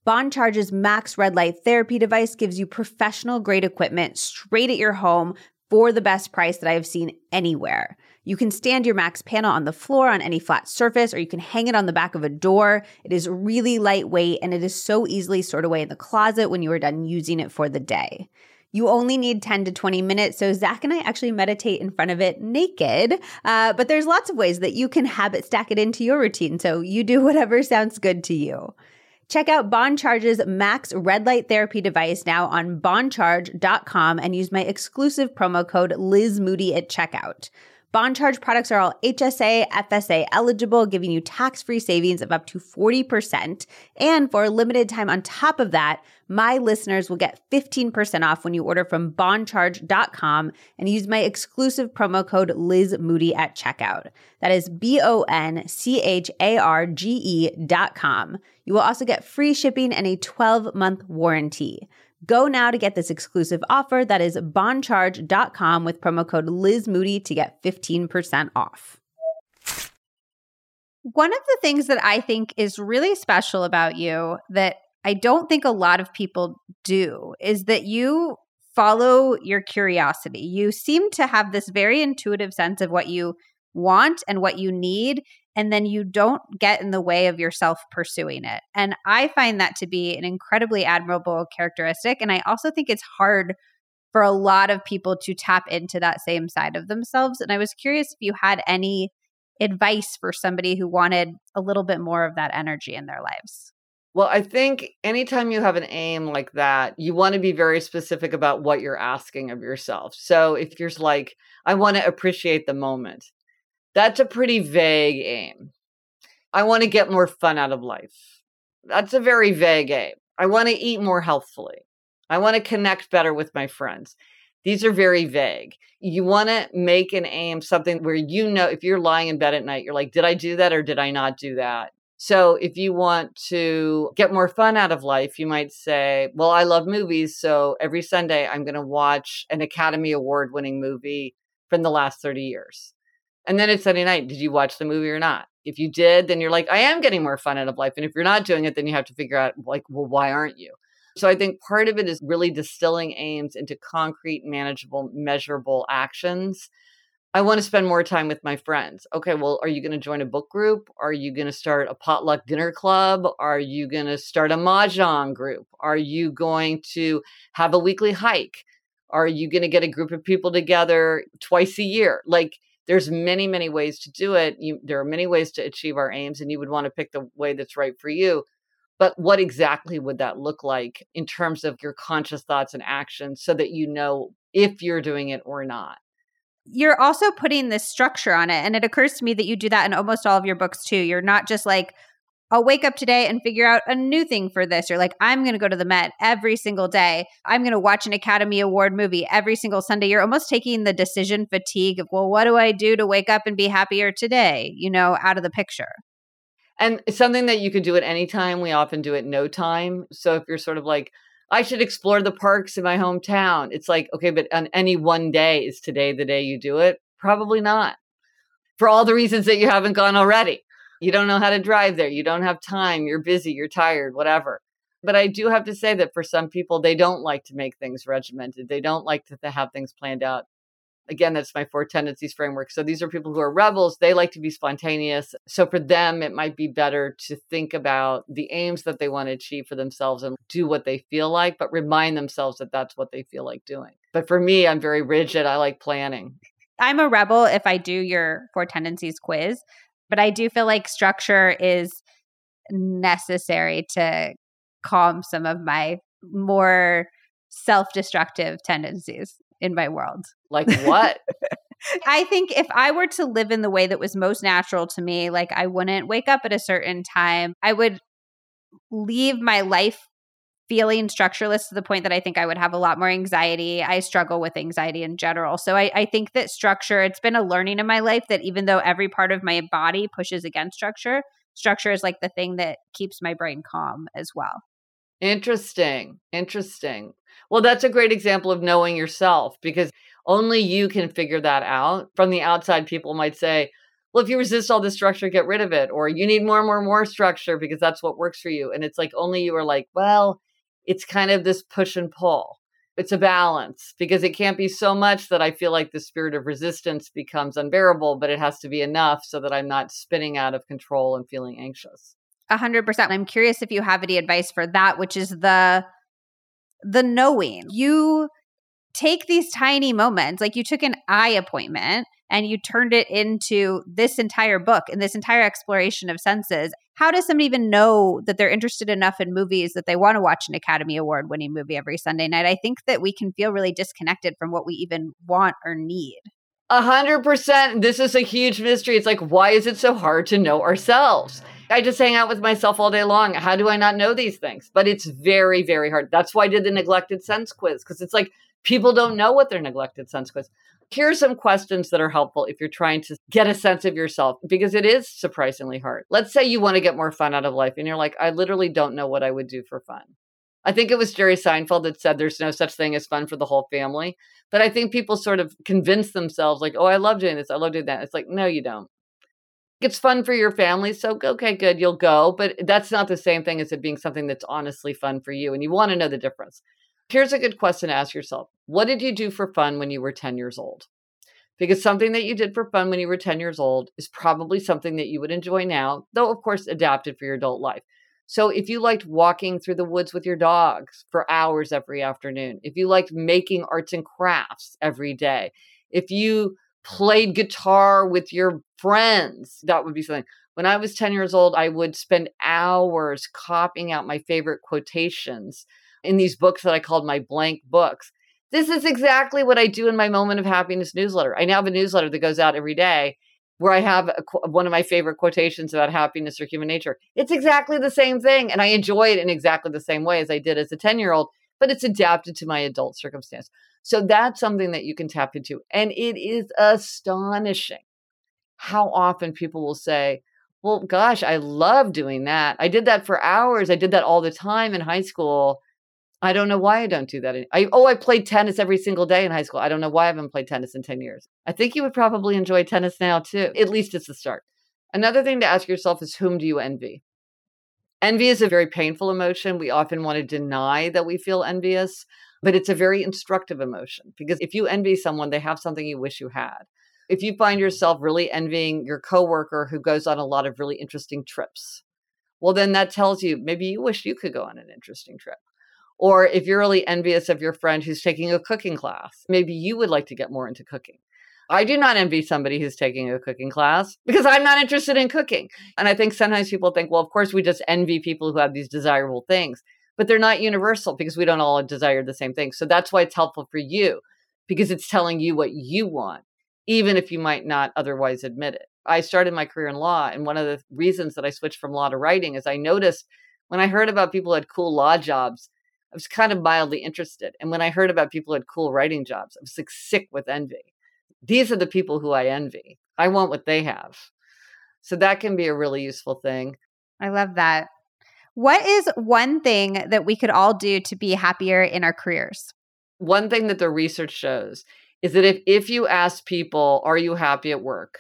Bon Charge's Max Red Light Therapy device gives you professional grade equipment straight at your home for the best price that I have seen anywhere. You can stand your Max panel on the floor on any flat surface, or you can hang it on the back of a door. It is really lightweight and it is so easily stored away in the closet when you are done using it for the day. You only need 10 to 20 minutes. So, Zach and I actually meditate in front of it naked. Uh, but there's lots of ways that you can habit stack it into your routine. So, you do whatever sounds good to you. Check out Bon Charge's Max Red Light Therapy device now on boncharge.com and use my exclusive promo code LizMoody at checkout. Bon Charge products are all HSA, FSA eligible, giving you tax free savings of up to 40%. And for a limited time on top of that, my listeners will get 15% off when you order from boncharge.com and use my exclusive promo code Liz Moody at checkout. That is B O N C H A R G E.com. You will also get free shipping and a 12 month warranty. Go now to get this exclusive offer that is boncharge.com with promo code Liz Moody to get 15% off. One of the things that I think is really special about you that I don't think a lot of people do is that you follow your curiosity. You seem to have this very intuitive sense of what you want and what you need and then you don't get in the way of yourself pursuing it. And I find that to be an incredibly admirable characteristic. And I also think it's hard for a lot of people to tap into that same side of themselves. And I was curious if you had any advice for somebody who wanted a little bit more of that energy in their lives. Well, I think anytime you have an aim like that, you want to be very specific about what you're asking of yourself. So if you're like, I want to appreciate the moment, that's a pretty vague aim. I want to get more fun out of life. That's a very vague aim. I want to eat more healthfully. I want to connect better with my friends. These are very vague. You want to make an aim something where you know if you're lying in bed at night, you're like, did I do that or did I not do that? So if you want to get more fun out of life, you might say, well, I love movies. So every Sunday, I'm going to watch an Academy Award winning movie from the last 30 years. And then it's Sunday night. Did you watch the movie or not? If you did, then you're like, I am getting more fun out of life. And if you're not doing it, then you have to figure out, like, well, why aren't you? So I think part of it is really distilling aims into concrete, manageable, measurable actions. I want to spend more time with my friends. Okay, well, are you going to join a book group? Are you going to start a potluck dinner club? Are you going to start a mahjong group? Are you going to have a weekly hike? Are you going to get a group of people together twice a year? Like, there's many, many ways to do it. You, there are many ways to achieve our aims, and you would want to pick the way that's right for you. But what exactly would that look like in terms of your conscious thoughts and actions so that you know if you're doing it or not? You're also putting this structure on it. And it occurs to me that you do that in almost all of your books too. You're not just like, I'll wake up today and figure out a new thing for this. Or like, I'm going to go to the Met every single day. I'm going to watch an Academy Award movie every single Sunday. You're almost taking the decision fatigue of, well, what do I do to wake up and be happier today, you know, out of the picture. And something that you can do at any time, we often do at no time. So if you're sort of like, I should explore the parks in my hometown, it's like, okay, but on any one day, is today the day you do it? Probably not. For all the reasons that you haven't gone already. You don't know how to drive there. You don't have time. You're busy. You're tired, whatever. But I do have to say that for some people, they don't like to make things regimented. They don't like to have things planned out again, that's my four tendencies framework. So these are people who are rebels. They like to be spontaneous. So for them, it might be better to think about the aims that they want to achieve for themselves and do what they feel like, but remind themselves that that's what they feel like doing. But for me, I'm very rigid. I like planning. I'm a rebel if I do your four tendencies quiz, but I do feel like structure is necessary to calm some of my more self destructive tendencies in my world. Like what? I think if I were to live in the way that was most natural to me, like I wouldn't wake up at a certain time, I would leave my life feeling structureless to the point that I think I would have a lot more anxiety. I struggle with anxiety in general. So I, I think that structure, it's been a learning in my life that even though every part of my body pushes against structure, structure is like the thing that keeps my brain calm as well. Interesting. Interesting. Well, that's a great example of knowing yourself because only you can figure that out. From the outside, people might say, well, if you resist all this structure, get rid of it. Or you need more and more and more structure because that's what works for you. And it's like only you are like, well, it's kind of this push and pull. It's a balance because it can't be so much that I feel like the spirit of resistance becomes unbearable, but it has to be enough so that I'm not spinning out of control and feeling anxious. A hundred percent. I'm curious if you have any advice for that, which is the the knowing. You take these tiny moments, like you took an eye appointment and you turned it into this entire book and this entire exploration of senses. How does somebody even know that they're interested enough in movies that they want to watch an Academy Award winning movie every Sunday night? I think that we can feel really disconnected from what we even want or need. A hundred percent. This is a huge mystery. It's like, why is it so hard to know ourselves? I just hang out with myself all day long. How do I not know these things? But it's very, very hard. That's why I did the neglected sense quiz because it's like people don't know what their neglected sense quiz. Here are some questions that are helpful if you're trying to get a sense of yourself because it is surprisingly hard. Let's say you want to get more fun out of life and you're like, I literally don't know what I would do for fun. I think it was Jerry Seinfeld that said there's no such thing as fun for the whole family. But I think people sort of convince themselves, like, oh, I love doing this. I love doing that. It's like, no, you don't it's fun for your family. So, okay, good, you'll go. But that's not the same thing as it being something that's honestly fun for you. And you want to know the difference. Here's a good question to ask yourself What did you do for fun when you were 10 years old? Because something that you did for fun when you were 10 years old is probably something that you would enjoy now, though, of course, adapted for your adult life. So, if you liked walking through the woods with your dogs for hours every afternoon, if you liked making arts and crafts every day, if you played guitar with your friends. That would be something. When I was 10 years old, I would spend hours copying out my favorite quotations in these books that I called my blank books. This is exactly what I do in my Moment of Happiness newsletter. I now have a newsletter that goes out every day where I have a, one of my favorite quotations about happiness or human nature. It's exactly the same thing. And I enjoy it in exactly the same way as I did as a 10 year old, but it's adapted to my adult circumstance. So that's something that you can tap into. And it is astonishing how often people will say, well, gosh, I love doing that. I did that for hours. I did that all the time in high school. I don't know why I don't do that. I oh, I played tennis every single day in high school. I don't know why I haven't played tennis in 10 years. I think you would probably enjoy tennis now too. At least it's the start. Another thing to ask yourself is whom do you envy? Envy is a very painful emotion. We often want to deny that we feel envious, but it's a very instructive emotion because if you envy someone, they have something you wish you had. If you find yourself really envying your coworker who goes on a lot of really interesting trips, well, then that tells you maybe you wish you could go on an interesting trip. Or if you're really envious of your friend who's taking a cooking class, maybe you would like to get more into cooking. I do not envy somebody who's taking a cooking class because I'm not interested in cooking. And I think sometimes people think, well, of course, we just envy people who have these desirable things, but they're not universal because we don't all desire the same thing. So that's why it's helpful for you because it's telling you what you want, even if you might not otherwise admit it. I started my career in law. And one of the reasons that I switched from law to writing is I noticed when I heard about people who had cool law jobs, I was kind of mildly interested. And when I heard about people who had cool writing jobs, I was like sick with envy. These are the people who I envy. I want what they have. So that can be a really useful thing. I love that. What is one thing that we could all do to be happier in our careers? One thing that the research shows is that if, if you ask people, Are you happy at work?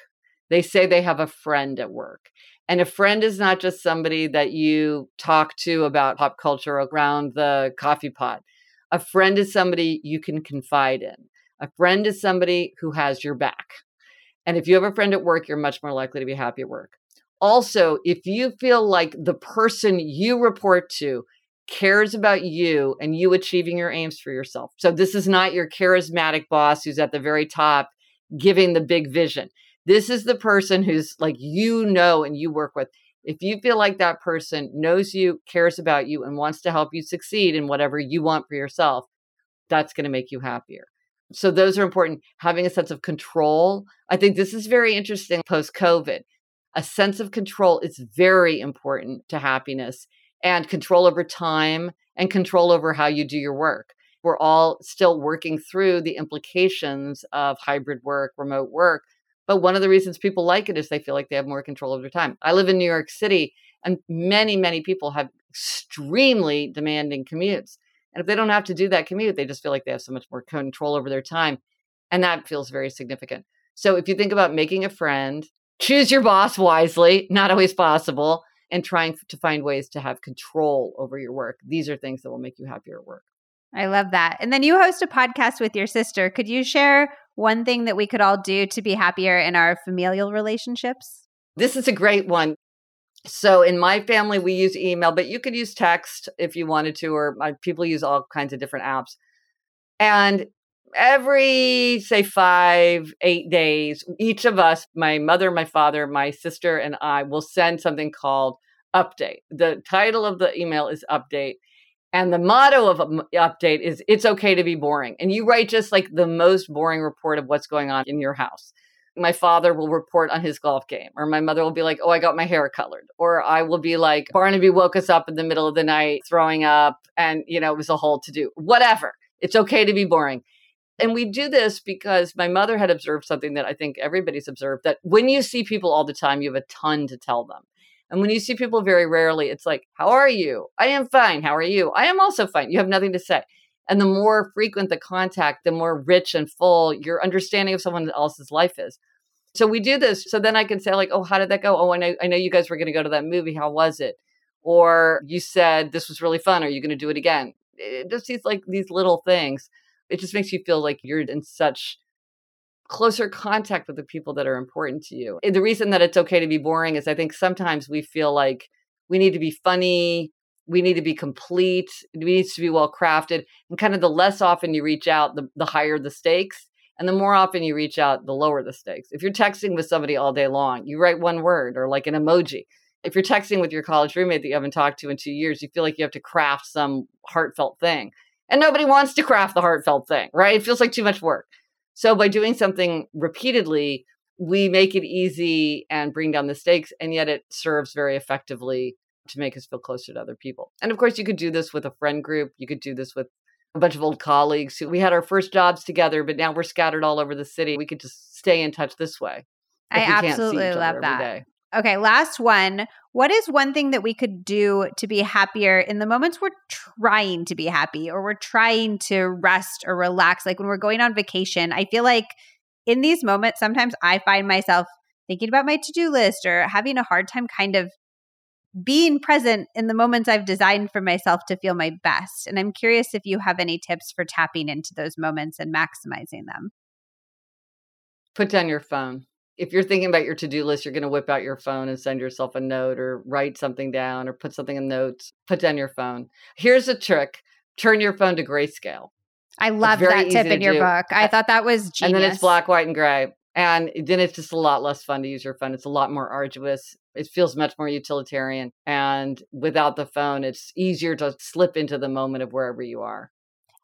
they say they have a friend at work. And a friend is not just somebody that you talk to about pop culture around the coffee pot. A friend is somebody you can confide in. A friend is somebody who has your back. And if you have a friend at work, you're much more likely to be happy at work. Also, if you feel like the person you report to cares about you and you achieving your aims for yourself. So this is not your charismatic boss who's at the very top giving the big vision. This is the person who's like you know and you work with. If you feel like that person knows you, cares about you, and wants to help you succeed in whatever you want for yourself, that's going to make you happier. So, those are important. Having a sense of control. I think this is very interesting post COVID. A sense of control is very important to happiness and control over time and control over how you do your work. We're all still working through the implications of hybrid work, remote work, but one of the reasons people like it is they feel like they have more control over their time. I live in New York City, and many, many people have extremely demanding commutes. And if they don't have to do that commute, they just feel like they have so much more control over their time. And that feels very significant. So if you think about making a friend, choose your boss wisely, not always possible, and trying to find ways to have control over your work. These are things that will make you happier at work. I love that. And then you host a podcast with your sister. Could you share one thing that we could all do to be happier in our familial relationships? This is a great one. So in my family, we use email, but you could use text if you wanted to, or my, people use all kinds of different apps. And every, say, five, eight days, each of us, my mother, my father, my sister, and I will send something called update. The title of the email is update. And the motto of update is it's okay to be boring. And you write just like the most boring report of what's going on in your house. My father will report on his golf game, or my mother will be like, Oh, I got my hair colored. Or I will be like, Barnaby woke us up in the middle of the night throwing up, and, you know, it was a whole to do. Whatever. It's okay to be boring. And we do this because my mother had observed something that I think everybody's observed that when you see people all the time, you have a ton to tell them. And when you see people very rarely, it's like, How are you? I am fine. How are you? I am also fine. You have nothing to say. And the more frequent the contact, the more rich and full your understanding of someone else's life is. So we do this. So then I can say, like, oh, how did that go? Oh, I know, I know you guys were going to go to that movie. How was it? Or you said this was really fun. Are you going to do it again? It just seems like these little things. It just makes you feel like you're in such closer contact with the people that are important to you. And the reason that it's okay to be boring is I think sometimes we feel like we need to be funny, we need to be complete, it needs to be well crafted. And kind of the less often you reach out, the, the higher the stakes. And the more often you reach out, the lower the stakes. If you're texting with somebody all day long, you write one word or like an emoji. If you're texting with your college roommate that you haven't talked to in two years, you feel like you have to craft some heartfelt thing. And nobody wants to craft the heartfelt thing, right? It feels like too much work. So by doing something repeatedly, we make it easy and bring down the stakes, and yet it serves very effectively to make us feel closer to other people. And of course, you could do this with a friend group. You could do this with a bunch of old colleagues who we had our first jobs together, but now we're scattered all over the city. We could just stay in touch this way. I absolutely love that. Okay, last one. What is one thing that we could do to be happier in the moments we're trying to be happy or we're trying to rest or relax? Like when we're going on vacation, I feel like in these moments, sometimes I find myself thinking about my to do list or having a hard time kind of being present in the moments I've designed for myself to feel my best. And I'm curious if you have any tips for tapping into those moments and maximizing them. Put down your phone. If you're thinking about your to do list, you're going to whip out your phone and send yourself a note or write something down or put something in notes. Put down your phone. Here's a trick turn your phone to grayscale. I love that tip in your do. book. I thought that was genius. And then it's black, white, and gray. And then it's just a lot less fun to use your phone. It's a lot more arduous. It feels much more utilitarian. And without the phone, it's easier to slip into the moment of wherever you are.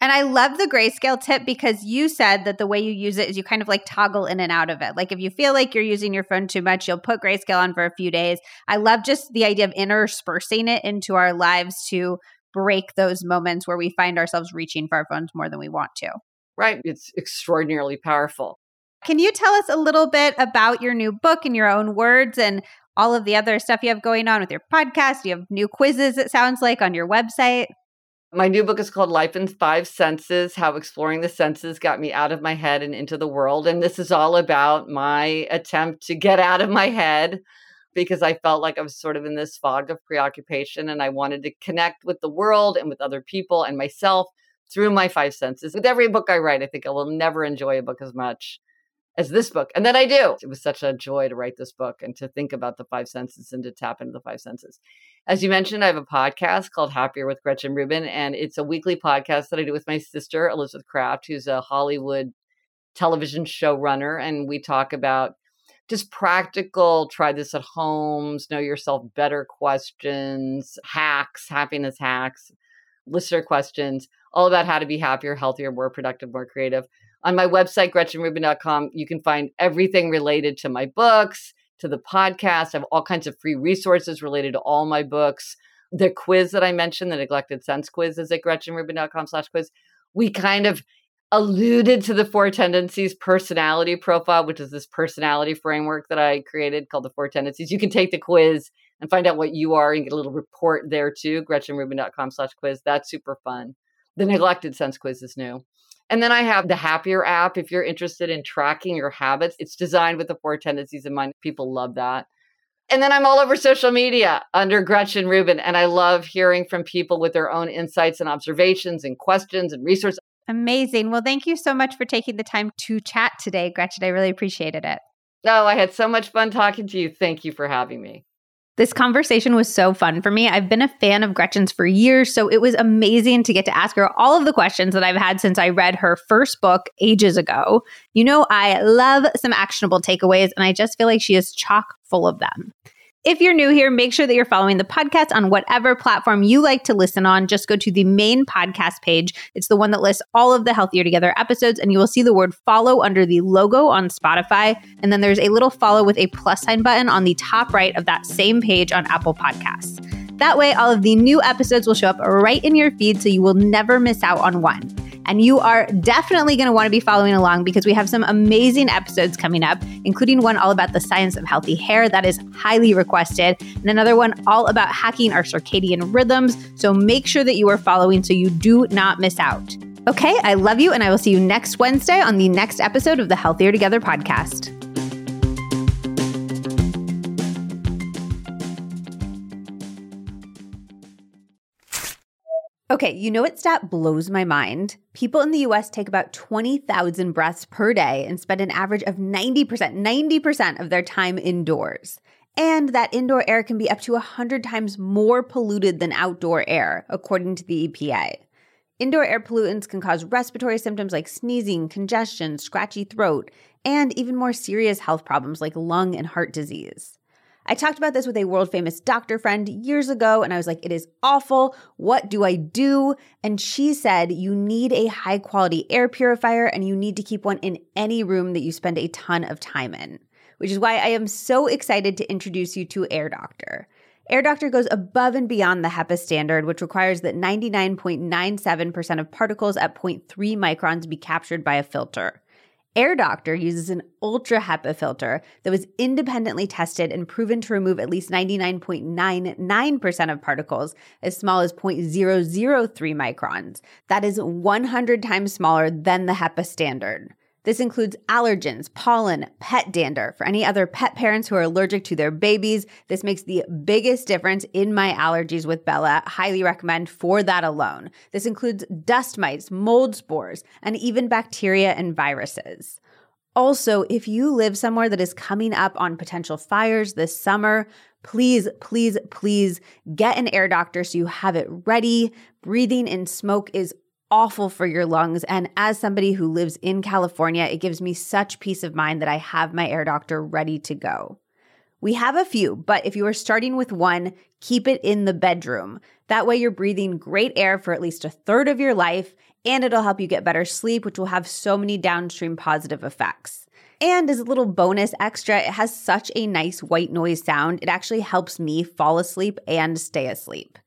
And I love the grayscale tip because you said that the way you use it is you kind of like toggle in and out of it. Like if you feel like you're using your phone too much, you'll put grayscale on for a few days. I love just the idea of interspersing it into our lives to break those moments where we find ourselves reaching for our phones more than we want to. Right. It's extraordinarily powerful. Can you tell us a little bit about your new book in your own words and all of the other stuff you have going on with your podcast? You have new quizzes, it sounds like, on your website. My new book is called Life in Five Senses How Exploring the Senses Got Me Out of My Head and Into the World. And this is all about my attempt to get out of my head because I felt like I was sort of in this fog of preoccupation and I wanted to connect with the world and with other people and myself through my five senses. With every book I write, I think I will never enjoy a book as much as this book. And then I do. It was such a joy to write this book and to think about the five senses and to tap into the five senses. As you mentioned, I have a podcast called Happier with Gretchen Rubin, and it's a weekly podcast that I do with my sister, Elizabeth Craft, who's a Hollywood television showrunner. And we talk about just practical, try this at homes, know yourself better questions, hacks, happiness hacks, listener questions, all about how to be happier, healthier, more productive, more creative on my website, GretchenRubin.com, you can find everything related to my books, to the podcast. I have all kinds of free resources related to all my books. The quiz that I mentioned, the neglected sense quiz, is at GretchenRubin.com slash quiz. We kind of alluded to the four tendencies personality profile, which is this personality framework that I created called the four tendencies. You can take the quiz and find out what you are and get a little report there too, GretchenRubin.com slash quiz. That's super fun. The neglected sense quiz is new. And then I have the Happier app. If you're interested in tracking your habits, it's designed with the four tendencies in mind. People love that. And then I'm all over social media under Gretchen Rubin. And I love hearing from people with their own insights and observations and questions and research. Amazing. Well, thank you so much for taking the time to chat today, Gretchen. I really appreciated it. No, oh, I had so much fun talking to you. Thank you for having me. This conversation was so fun for me. I've been a fan of Gretchen's for years, so it was amazing to get to ask her all of the questions that I've had since I read her first book ages ago. You know, I love some actionable takeaways, and I just feel like she is chock full of them. If you're new here, make sure that you're following the podcast on whatever platform you like to listen on. Just go to the main podcast page. It's the one that lists all of the Healthier Together episodes, and you will see the word follow under the logo on Spotify. And then there's a little follow with a plus sign button on the top right of that same page on Apple Podcasts. That way, all of the new episodes will show up right in your feed so you will never miss out on one. And you are definitely going to want to be following along because we have some amazing episodes coming up, including one all about the science of healthy hair that is highly requested, and another one all about hacking our circadian rhythms. So make sure that you are following so you do not miss out. Okay, I love you, and I will see you next Wednesday on the next episode of the Healthier Together podcast. Okay, you know what stat blows my mind? People in the US take about 20,000 breaths per day and spend an average of 90%, 90% of their time indoors. And that indoor air can be up to 100 times more polluted than outdoor air, according to the EPA. Indoor air pollutants can cause respiratory symptoms like sneezing, congestion, scratchy throat, and even more serious health problems like lung and heart disease. I talked about this with a world famous doctor friend years ago, and I was like, it is awful. What do I do? And she said, you need a high quality air purifier and you need to keep one in any room that you spend a ton of time in, which is why I am so excited to introduce you to Air Doctor. Air Doctor goes above and beyond the HEPA standard, which requires that 99.97% of particles at 0.3 microns be captured by a filter. Air Doctor uses an ultra HEPA filter that was independently tested and proven to remove at least 99.99% of particles as small as 0.003 microns. That is 100 times smaller than the HEPA standard. This includes allergens, pollen, pet dander. For any other pet parents who are allergic to their babies, this makes the biggest difference in my allergies with Bella. Highly recommend for that alone. This includes dust mites, mold spores, and even bacteria and viruses. Also, if you live somewhere that is coming up on potential fires this summer, please, please, please get an air doctor so you have it ready. Breathing in smoke is awful for your lungs. And as somebody who lives in California, it gives me such peace of mind that I have my air doctor ready to go. We have a few, but if you are starting with one, keep it in the bedroom. That way, you're breathing great air for at least a third of your life, and it'll help you get better sleep, which will have so many downstream positive effects. And as a little bonus extra, it has such a nice white noise sound, it actually helps me fall asleep and stay asleep.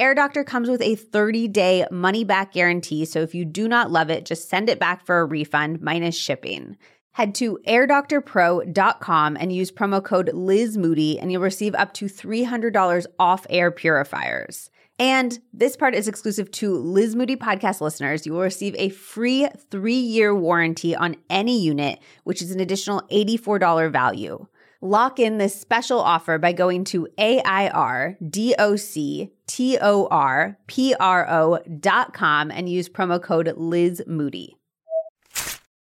Air Doctor comes with a 30 day money back guarantee. So if you do not love it, just send it back for a refund minus shipping. Head to airdoctorpro.com and use promo code Liz Moody, and you'll receive up to $300 off air purifiers. And this part is exclusive to Liz Moody podcast listeners. You will receive a free three year warranty on any unit, which is an additional $84 value. Lock in this special offer by going to AIRDOCTORPRO.com and use promo code Liz Moody.